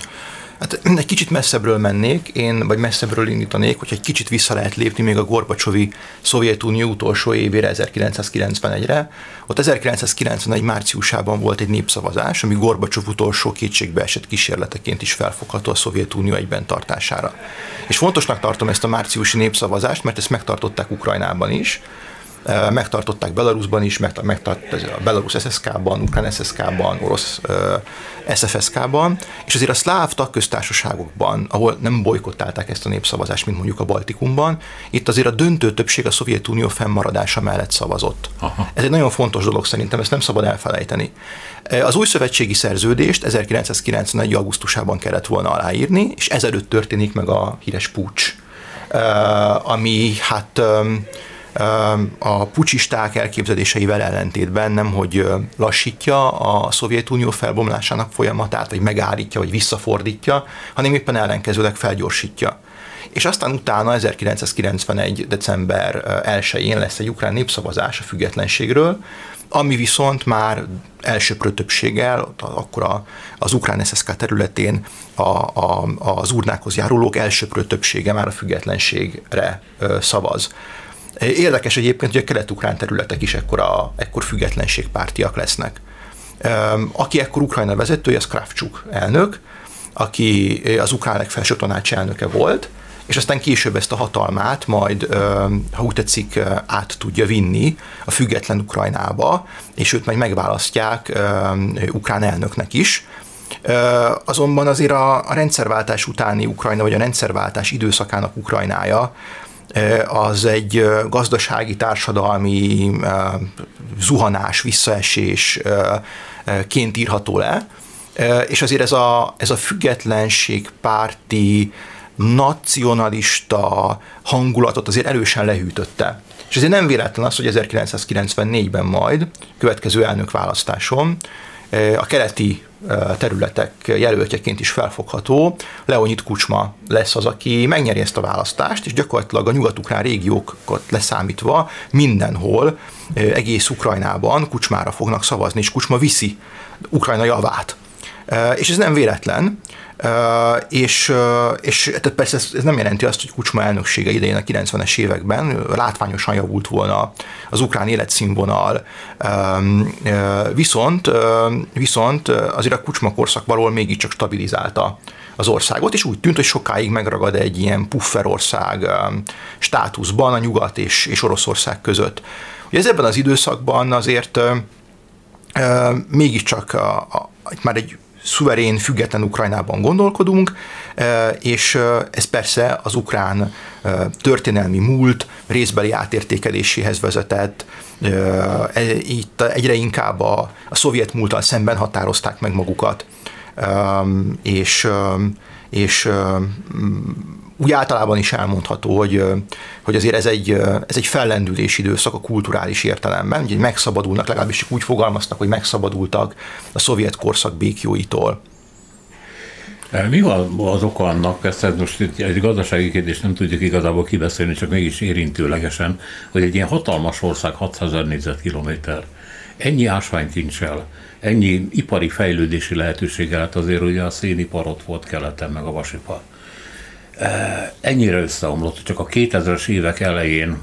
Hát egy kicsit messzebbről mennék, én, vagy messzebbről indítanék, hogy egy kicsit vissza lehet lépni még a Gorbacsovi Szovjetunió utolsó évére, 1991-re. Ott 1991 márciusában volt egy népszavazás, ami Gorbacsov utolsó kétségbe esett kísérleteként is felfogható a Szovjetunió egyben tartására. És fontosnak tartom ezt a márciusi népszavazást, mert ezt megtartották Ukrajnában is, megtartották Belarusban is, megtart, a Belarus SSK-ban, Ukrán SSK-ban, orosz SFSK-ban, és azért a szláv tagköztársaságokban, ahol nem bolykottálták ezt a népszavazást, mint mondjuk a Baltikumban, itt azért a döntő többség a Szovjetunió fennmaradása mellett szavazott. Aha. Ez egy nagyon fontos dolog szerintem, ezt nem szabad elfelejteni. Az új szövetségi szerződést 1991. augusztusában kellett volna aláírni, és ezelőtt történik meg a híres pucs, ami hát a pucsisták elképzeléseivel ellentétben nem, hogy lassítja a Szovjetunió felbomlásának folyamatát, vagy megállítja, vagy visszafordítja, hanem éppen ellenkezőleg felgyorsítja. És aztán utána 1991. december 1-én lesz egy ukrán népszavazás a függetlenségről, ami viszont már elsőprő többséggel, akkor a, az ukrán SSK területén a, a, az urnákhoz járulók elsőprő többsége már a függetlenségre szavaz. Érdekes egyébként, hogy a kelet-ukrán területek is ekkor, ekkor függetlenségpártiak lesznek. Aki ekkor Ukrajna vezetője, az Kravcsuk elnök, aki az ukrán legfelső tanács elnöke volt, és aztán később ezt a hatalmát majd, ha úgy tetszik, át tudja vinni a független Ukrajnába, és őt majd megválasztják ukrán elnöknek is. Azonban azért a, a rendszerváltás utáni Ukrajna, vagy a rendszerváltás időszakának Ukrajnája az egy gazdasági, társadalmi zuhanás, visszaesés ként írható le, és azért ez a, ez a függetlenségpárti, nacionalista hangulatot azért erősen lehűtötte. És ezért nem véletlen az, hogy 1994-ben majd, következő elnökválasztáson a keleti területek jelöltjeként is felfogható. Leonid Kucsma lesz az, aki megnyeri ezt a választást, és gyakorlatilag a nyugat-ukrán régiókat leszámítva mindenhol, egész Ukrajnában Kucsmára fognak szavazni, és Kucsma viszi Ukrajna javát. És ez nem véletlen, és, és tehát persze ez, ez nem jelenti azt, hogy Kucsma elnöksége idején a 90-es években látványosan javult volna az ukrán életszínvonal, viszont, viszont azért a Kucsma korszak valahol mégiscsak stabilizálta az országot, és úgy tűnt, hogy sokáig megragad egy ilyen pufferország státuszban a Nyugat és, és Oroszország között. Ugye ez ebben az időszakban azért mégiscsak a, a, már egy szuverén, független Ukrajnában gondolkodunk, e, és e, ez persze az ukrán e, történelmi múlt részbeli átértékeléséhez vezetett, itt egyre inkább a, a szovjet múltal szemben határozták meg magukat. és, és úgy általában is elmondható, hogy, hogy azért ez egy, ez egy fellendülési időszak a kulturális értelemben, ugye megszabadulnak, legalábbis úgy fogalmaztak, hogy megszabadultak a szovjet korszak békjóitól. Mi van az oka annak, ezt ez most egy gazdasági kérdés nem tudjuk igazából kibeszélni, csak mégis érintőlegesen, hogy egy ilyen hatalmas ország 600 ezer négyzetkilométer, ennyi ásványkincsel, ennyi ipari fejlődési lehetőséggel, hát azért ugye a szénipar ott volt keleten, meg a vasipar. Ennyire összeomlott, csak a 2000-es évek elején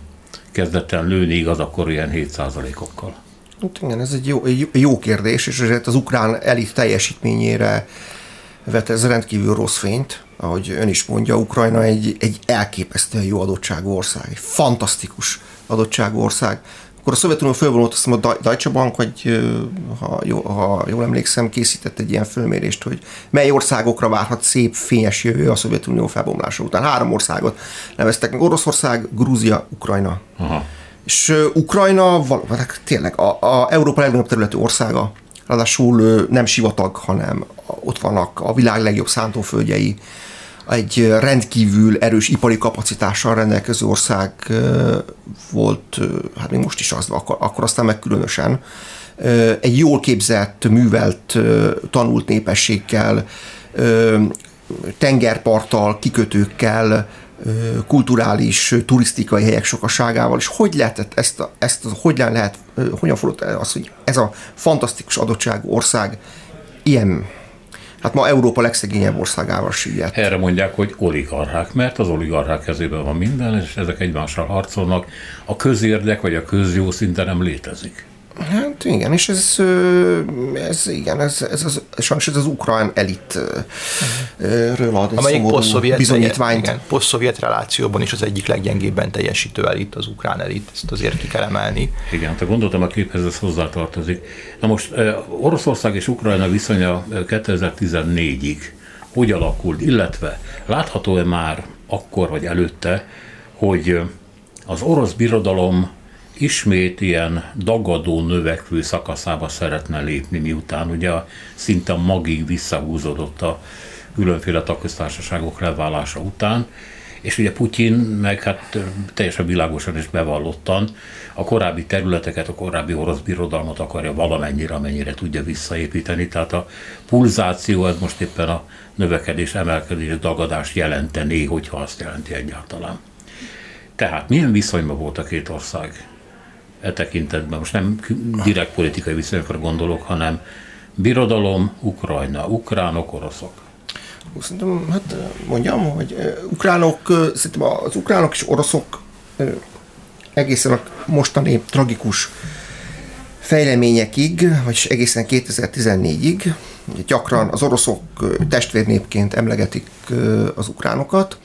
kezdett el lőni, igaz, akkor ilyen 7%-okkal. Hát igen, ez egy jó, jó kérdés, és ezért az ukrán elit teljesítményére vet ez rendkívül rossz fényt, ahogy ön is mondja, Ukrajna egy, egy elképesztően jó adottságú ország, egy fantasztikus adottságú ország. Akkor a Szovjetunió fölvonult, azt mondom, a Deutsche Bank, vagy ha, jó, ha jól emlékszem, készített egy ilyen fölmérést, hogy mely országokra várhat szép, fényes jövő a Szovjetunió felbomlása után. Három országot neveztek meg, Oroszország, Grúzia, Ukrajna. Aha. És Ukrajna valóban hát tényleg a, a Európa legnagyobb területű országa, ráadásul nem sivatag, hanem ott vannak a világ legjobb szántóföldjei, egy rendkívül erős ipari kapacitással rendelkező ország volt, hát még most is az, akkor, akkor aztán meg különösen, egy jól képzett, művelt, tanult népességgel, tengerparttal, kikötőkkel, kulturális, turisztikai helyek sokaságával, és hogy lehetett ezt, a, ezt a, hogy lehet, hogyan fordult el az, hogy ez a fantasztikus adottságú ország ilyen hát ma Európa legszegényebb országával süllyedt. Erre mondják, hogy oligarchák, mert az oligarchák kezében van minden, és ezek egymással harcolnak. A közérdek vagy a közjó szinte nem létezik. Hát igen, és ez, ez igen, ez, ez az, sajnos ez az ukrán elitről ad egy Amelyik posztszovjet, bizonyítványt. Igen, posztszovjet relációban is az egyik leggyengébben teljesítő elit, az ukrán elit, ezt azért ki kell emelni. Igen, te gondoltam a képhez ez hozzátartozik. Na most Oroszország és Ukrajna viszonya 2014-ig hogy alakult, illetve látható-e már akkor vagy előtte, hogy az orosz birodalom ismét ilyen dagadó növekvő szakaszába szeretne lépni, miután ugye szinte magig visszahúzódott a különféle tagköztársaságok leválása után, és ugye Putyin meg hát teljesen világosan és bevallottan a korábbi területeket, a korábbi orosz birodalmat akarja valamennyire, amennyire tudja visszaépíteni. Tehát a pulzáció, ez most éppen a növekedés, emelkedés, dagadást jelenteni, hogyha azt jelenti egyáltalán. Tehát milyen viszonyban volt a két ország? E tekintetben. Most nem direkt politikai viszonyokra gondolok, hanem birodalom, Ukrajna, ukránok, oroszok. Szerintem, hát mondjam, hogy ukránok, szerintem az ukránok és oroszok egészen a mostani tragikus fejleményekig, vagy egészen 2014-ig, gyakran az oroszok testvérnépként emlegetik az ukránokat,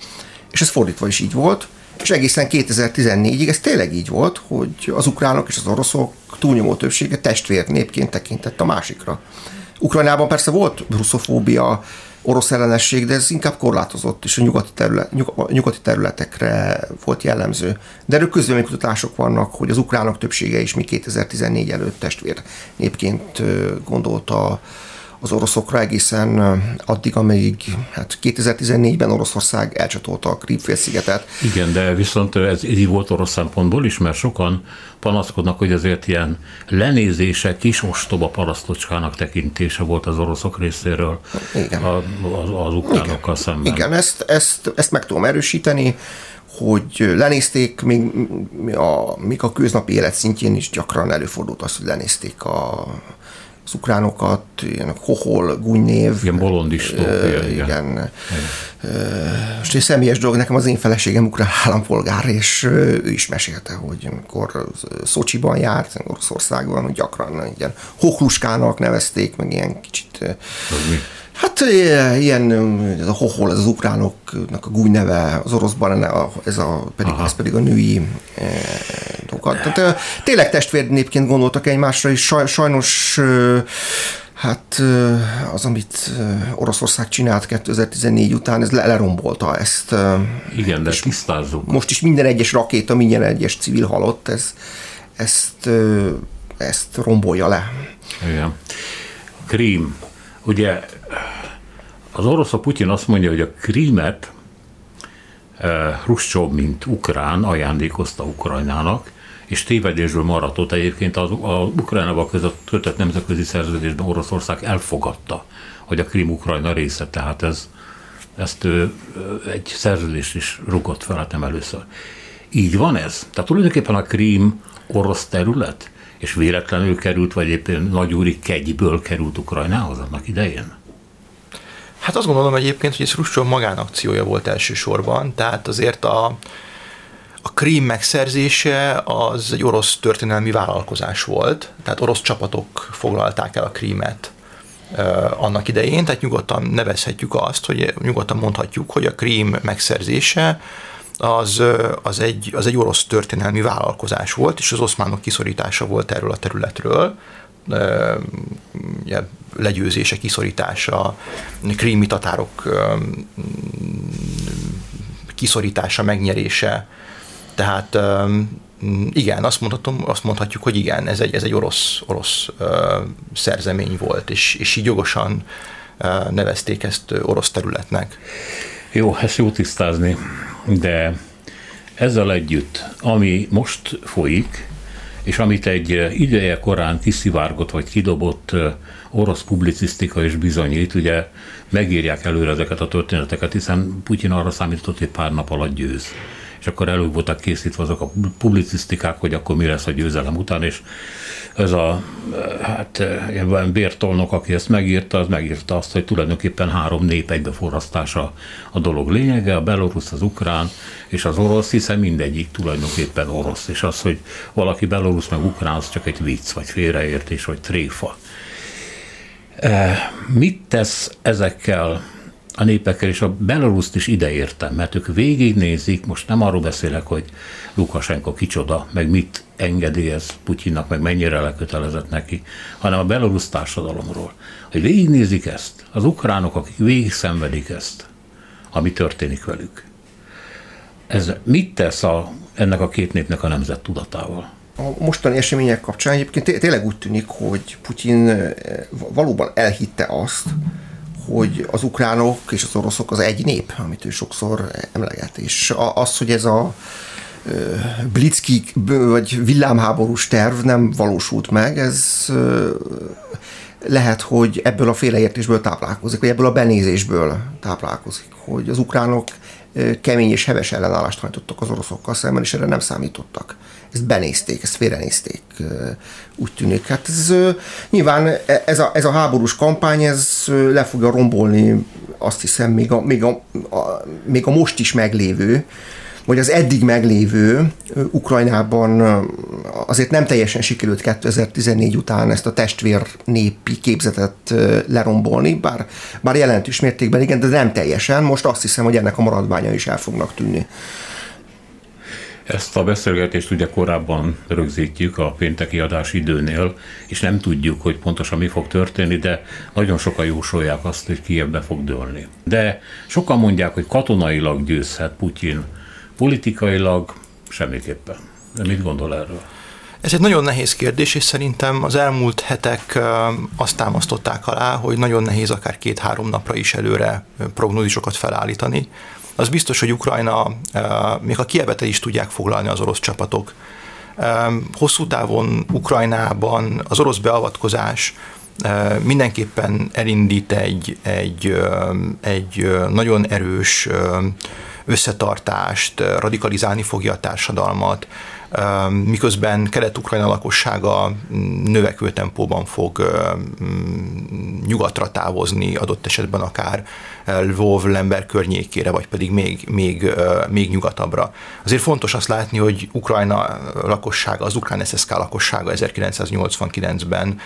és ez fordítva is így volt és egészen 2014-ig ez tényleg így volt, hogy az ukránok és az oroszok túlnyomó többsége testvér népként tekintett a másikra. Ukrajnában persze volt russzofóbia, orosz ellenesség, de ez inkább korlátozott, és a nyugati, terület, nyugati területekre volt jellemző. De erről közvéleménykutatások vannak, hogy az ukránok többsége is mi 2014 előtt testvér népként gondolta az oroszokra egészen addig, amíg hát 2014-ben Oroszország elcsatolta a Krímfélszigetet. Igen, de viszont ez így volt orosz szempontból is, mert sokan panaszkodnak, hogy azért ilyen lenézése kis ostoba parasztocskának tekintése volt az oroszok részéről Igen. A, az, az ukránokkal Igen. szemben. Igen, ezt, ezt, ezt meg tudom erősíteni hogy lenézték, még a, még a köznapi élet szintjén is gyakran előfordult az, hogy lenézték a, az ukránokat, ilyen hohol, gúnynév. Igen, bolondistó. igen. igen. Most egy személyes dolog, nekem az én feleségem ukrán állampolgár, és ő is mesélte, hogy amikor Szocsiban járt, Oroszországban, hogy gyakran ilyen hohluskának nevezték, meg ilyen kicsit... Az mi? Hát ilyen, ez a hohol, ez az ukránoknak a gúny neve, az oroszban ez a, pedig, ez pedig a női e, dolgokat. Tehát tényleg testvérnépként gondoltak egymásra, és sajnos Hát az, amit Oroszország csinált 2014 után, ez lerombolta ezt. Igen, de tisztázzuk. Most is minden egyes rakéta, minden egyes civil halott, ez, ezt, ezt rombolja le. Igen. Krím, ugye az orosz, a Putyin azt mondja, hogy a Krímet Hruscsov, mint ukrán ajándékozta Ukrajnának, és tévedésből maradt ott egyébként az, a Ukrajnával között kötött nemzetközi szerződésben Oroszország elfogadta, hogy a Krim Ukrajna része, tehát ez, ezt ő, egy szerződést is rugott fel hát nem először. Így van ez? Tehát tulajdonképpen a Krím orosz terület, és véletlenül került, vagy éppen nagyúri kegyből került Ukrajnához annak idején? Hát azt gondolom egyébként, hogy ez Ruscsov magánakciója volt elsősorban, tehát azért a, a krím megszerzése az egy orosz történelmi vállalkozás volt, tehát orosz csapatok foglalták el a krímet annak idején, tehát nyugodtan nevezhetjük azt, hogy nyugodtan mondhatjuk, hogy a krím megszerzése az, az, egy, az egy orosz történelmi vállalkozás volt, és az oszmánok kiszorítása volt erről a területről, ugye, legyőzése, kiszorítása, krími tatárok kiszorítása, megnyerése. Tehát igen, azt, mondhatom, azt mondhatjuk, hogy igen, ez egy, ez egy orosz, orosz szerzemény volt, és, és így jogosan nevezték ezt orosz területnek. Jó, ezt jó tisztázni, de ezzel együtt, ami most folyik, és amit egy ideje korán kiszivárgott vagy kidobott orosz publicisztika is bizonyít, ugye megírják előre ezeket a történeteket, hiszen Putyin arra számított, hogy pár nap alatt győz és akkor elő voltak készítve azok a publicisztikák, hogy akkor mi lesz a győzelem után, és ez a hát bértolnok, aki ezt megírta, az megírta azt, hogy tulajdonképpen három nép egybeforrasztása a dolog lényege, a belorusz, az ukrán és az orosz, hiszen mindegyik tulajdonképpen orosz, és az, hogy valaki belorusz meg ukrán, az csak egy vicc, vagy félreértés, vagy tréfa. Mit tesz ezekkel a népekkel, és a Belaruszt is ideértem, mert ők végignézik, most nem arról beszélek, hogy Lukasenko kicsoda, meg mit engedélyez Putyinnak, meg mennyire lekötelezett neki, hanem a belarusz társadalomról. Hogy végignézik ezt, az ukránok, akik végig szenvedik ezt, ami történik velük. Ez mit tesz a, ennek a két népnek a nemzet tudatával? a mostani események kapcsán egyébként tényleg úgy tűnik, hogy Putyin eh, valóban elhitte azt, hogy az ukránok és az oroszok az egy nép, amit ő sokszor emleget. És az, hogy ez a blitzkrieg vagy villámháborús terv nem valósult meg, ez lehet, hogy ebből a féleértésből táplálkozik, vagy ebből a benézésből táplálkozik, hogy az ukránok kemény és heves ellenállást hajtottak az oroszokkal szemben, és erre nem számítottak ezt benézték, ezt félrenézték, úgy tűnik. Hát ez nyilván e, ez a, ez a háborús kampány, ez le fogja rombolni azt hiszem még a, még a, a, még a most is meglévő, vagy az eddig meglévő Ukrajnában azért nem teljesen sikerült 2014 után ezt a testvér népi képzetet lerombolni, bár, bár jelentős mértékben igen, de nem teljesen. Most azt hiszem, hogy ennek a maradványa is el fognak tűnni. Ezt a beszélgetést ugye korábban rögzítjük a pénteki adás időnél, és nem tudjuk, hogy pontosan mi fog történni, de nagyon sokan jósolják azt, hogy Kievbe fog dőlni. De sokan mondják, hogy katonailag győzhet Putyin, politikailag semmiképpen. De mit gondol erről? Ez egy nagyon nehéz kérdés, és szerintem az elmúlt hetek azt támasztották alá, hogy nagyon nehéz akár két-három napra is előre prognózisokat felállítani az biztos, hogy Ukrajna, eh, még a Kievet is tudják foglalni az orosz csapatok. Hosszú távon Ukrajnában az orosz beavatkozás eh, mindenképpen elindít egy, egy, egy nagyon erős összetartást, radikalizálni fogja a társadalmat, miközben kelet-ukrajna lakossága növekvő tempóban fog nyugatra távozni, adott esetben akár Lvov, Lember környékére, vagy pedig még, még, még nyugatabbra. Azért fontos azt látni, hogy Ukrajna lakossága, az ukrán SSK lakossága 1989-ben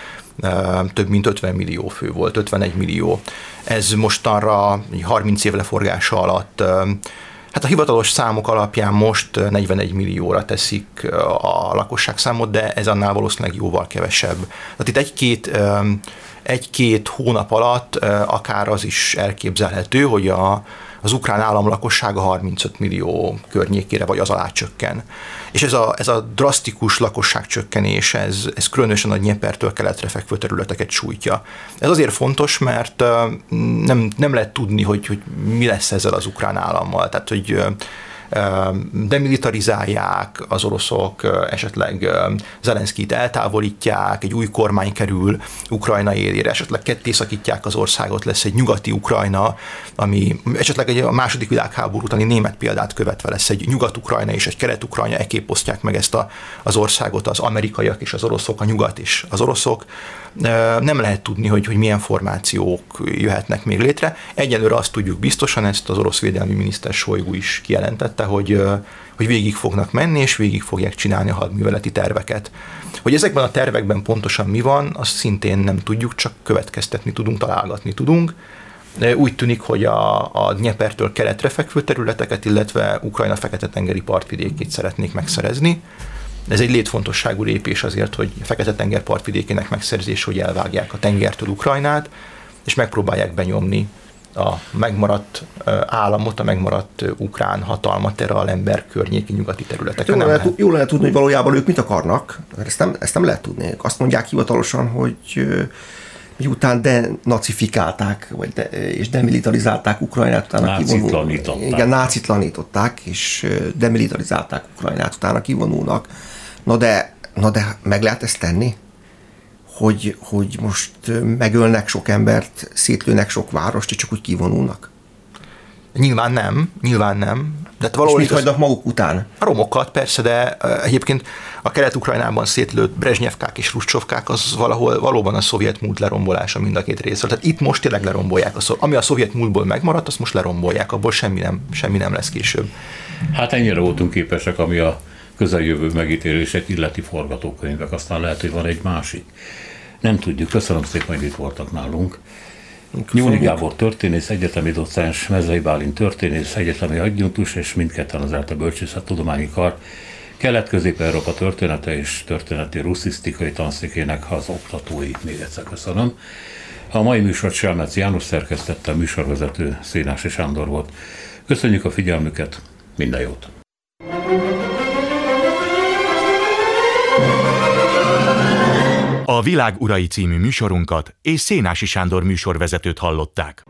több mint 50 millió fő volt, 51 millió. Ez mostanra 30 év leforgása alatt Hát a hivatalos számok alapján most 41 millióra teszik a lakosság számot, de ez annál valószínűleg jóval kevesebb. Tehát itt egy-két egy-két hónap alatt akár az is elképzelhető, hogy a az ukrán állam lakossága 35 millió környékére vagy az alá csökken. És ez a, ez a drasztikus lakosságcsökkenés, ez, ez különösen a Nyepertől keletre fekvő területeket sújtja. Ez azért fontos, mert nem, nem lehet tudni, hogy, hogy mi lesz ezzel az ukrán állammal. Tehát, hogy demilitarizálják az oroszok, esetleg Zelenszkit eltávolítják, egy új kormány kerül Ukrajna élére, esetleg ketté szakítják az országot, lesz egy nyugati Ukrajna, ami esetleg egy a második világháború utáni német példát követve lesz egy nyugat-ukrajna és egy kelet-ukrajna, ekképp osztják meg ezt a, az országot az amerikaiak és az oroszok, a nyugat és az oroszok. Nem lehet tudni, hogy, hogy milyen formációk jöhetnek még létre. Egyelőre azt tudjuk biztosan, ezt az orosz védelmi miniszter Shoigu is kijelentette, hogy, hogy végig fognak menni, és végig fogják csinálni a hadműveleti terveket. Hogy ezekben a tervekben pontosan mi van, azt szintén nem tudjuk, csak következtetni tudunk, találgatni tudunk. Úgy tűnik, hogy a, a Dniepertől keletre fekvő területeket, illetve Ukrajna fekete-tengeri partvidékét szeretnék megszerezni. Ez egy létfontosságú lépés azért, hogy Fekete-tenger partvidékének megszerzés, hogy elvágják a tengertől Ukrajnát, és megpróbálják benyomni a megmaradt államot, a megmaradt ukrán hatalmat erre a ember környéki nyugati területeken. Jó, lehet, lehet. jó lehet tudni, hogy valójában ők mit akarnak, mert ezt nem, ezt nem lehet tudni. Azt mondják hivatalosan, hogy miután denacifikálták, vagy de, és demilitarizálták Ukrajnát, utána kivonulnak. Igen, nácitlanították, és demilitarizálták Ukrajnát, utána kivonulnak. Na de, na de meg lehet ezt tenni? Hogy, hogy most megölnek sok embert, szétlőnek sok várost, és csak úgy kivonulnak? Nyilván nem, nyilván nem. De valahol és mit hagynak maguk után? A romokat persze, de egyébként a kelet-ukrajnában szétlőtt Brezsnyevkák és Ruscsovkák az valahol valóban a szovjet múlt lerombolása mind a két részről. Tehát itt most tényleg lerombolják. A szov... Ami a szovjet múltból megmaradt, azt most lerombolják, abból semmi nem, semmi nem lesz később. Hát ennyire voltunk képesek, ami a közeljövő megítélését illeti forgatókönyvek, aztán lehet, hogy van egy másik. Nem tudjuk. Köszönöm szépen, hogy itt voltak nálunk. Nyúli Gábor történész, egyetemi docens, Mezei Bálint történész, egyetemi adjunktus, és mindketten az ELTE Bölcsészettudományi Kar Kelet-Közép-Európa története és történeti russzisztikai tanszékének az oktatói. Még egyszer köszönöm. A mai műsort Selmec János szerkesztette, a műsorvezető Szénási Sándor volt. Köszönjük a figyelmüket, minden jót! A Világ Urai című műsorunkat és Szénási Sándor műsorvezetőt hallották.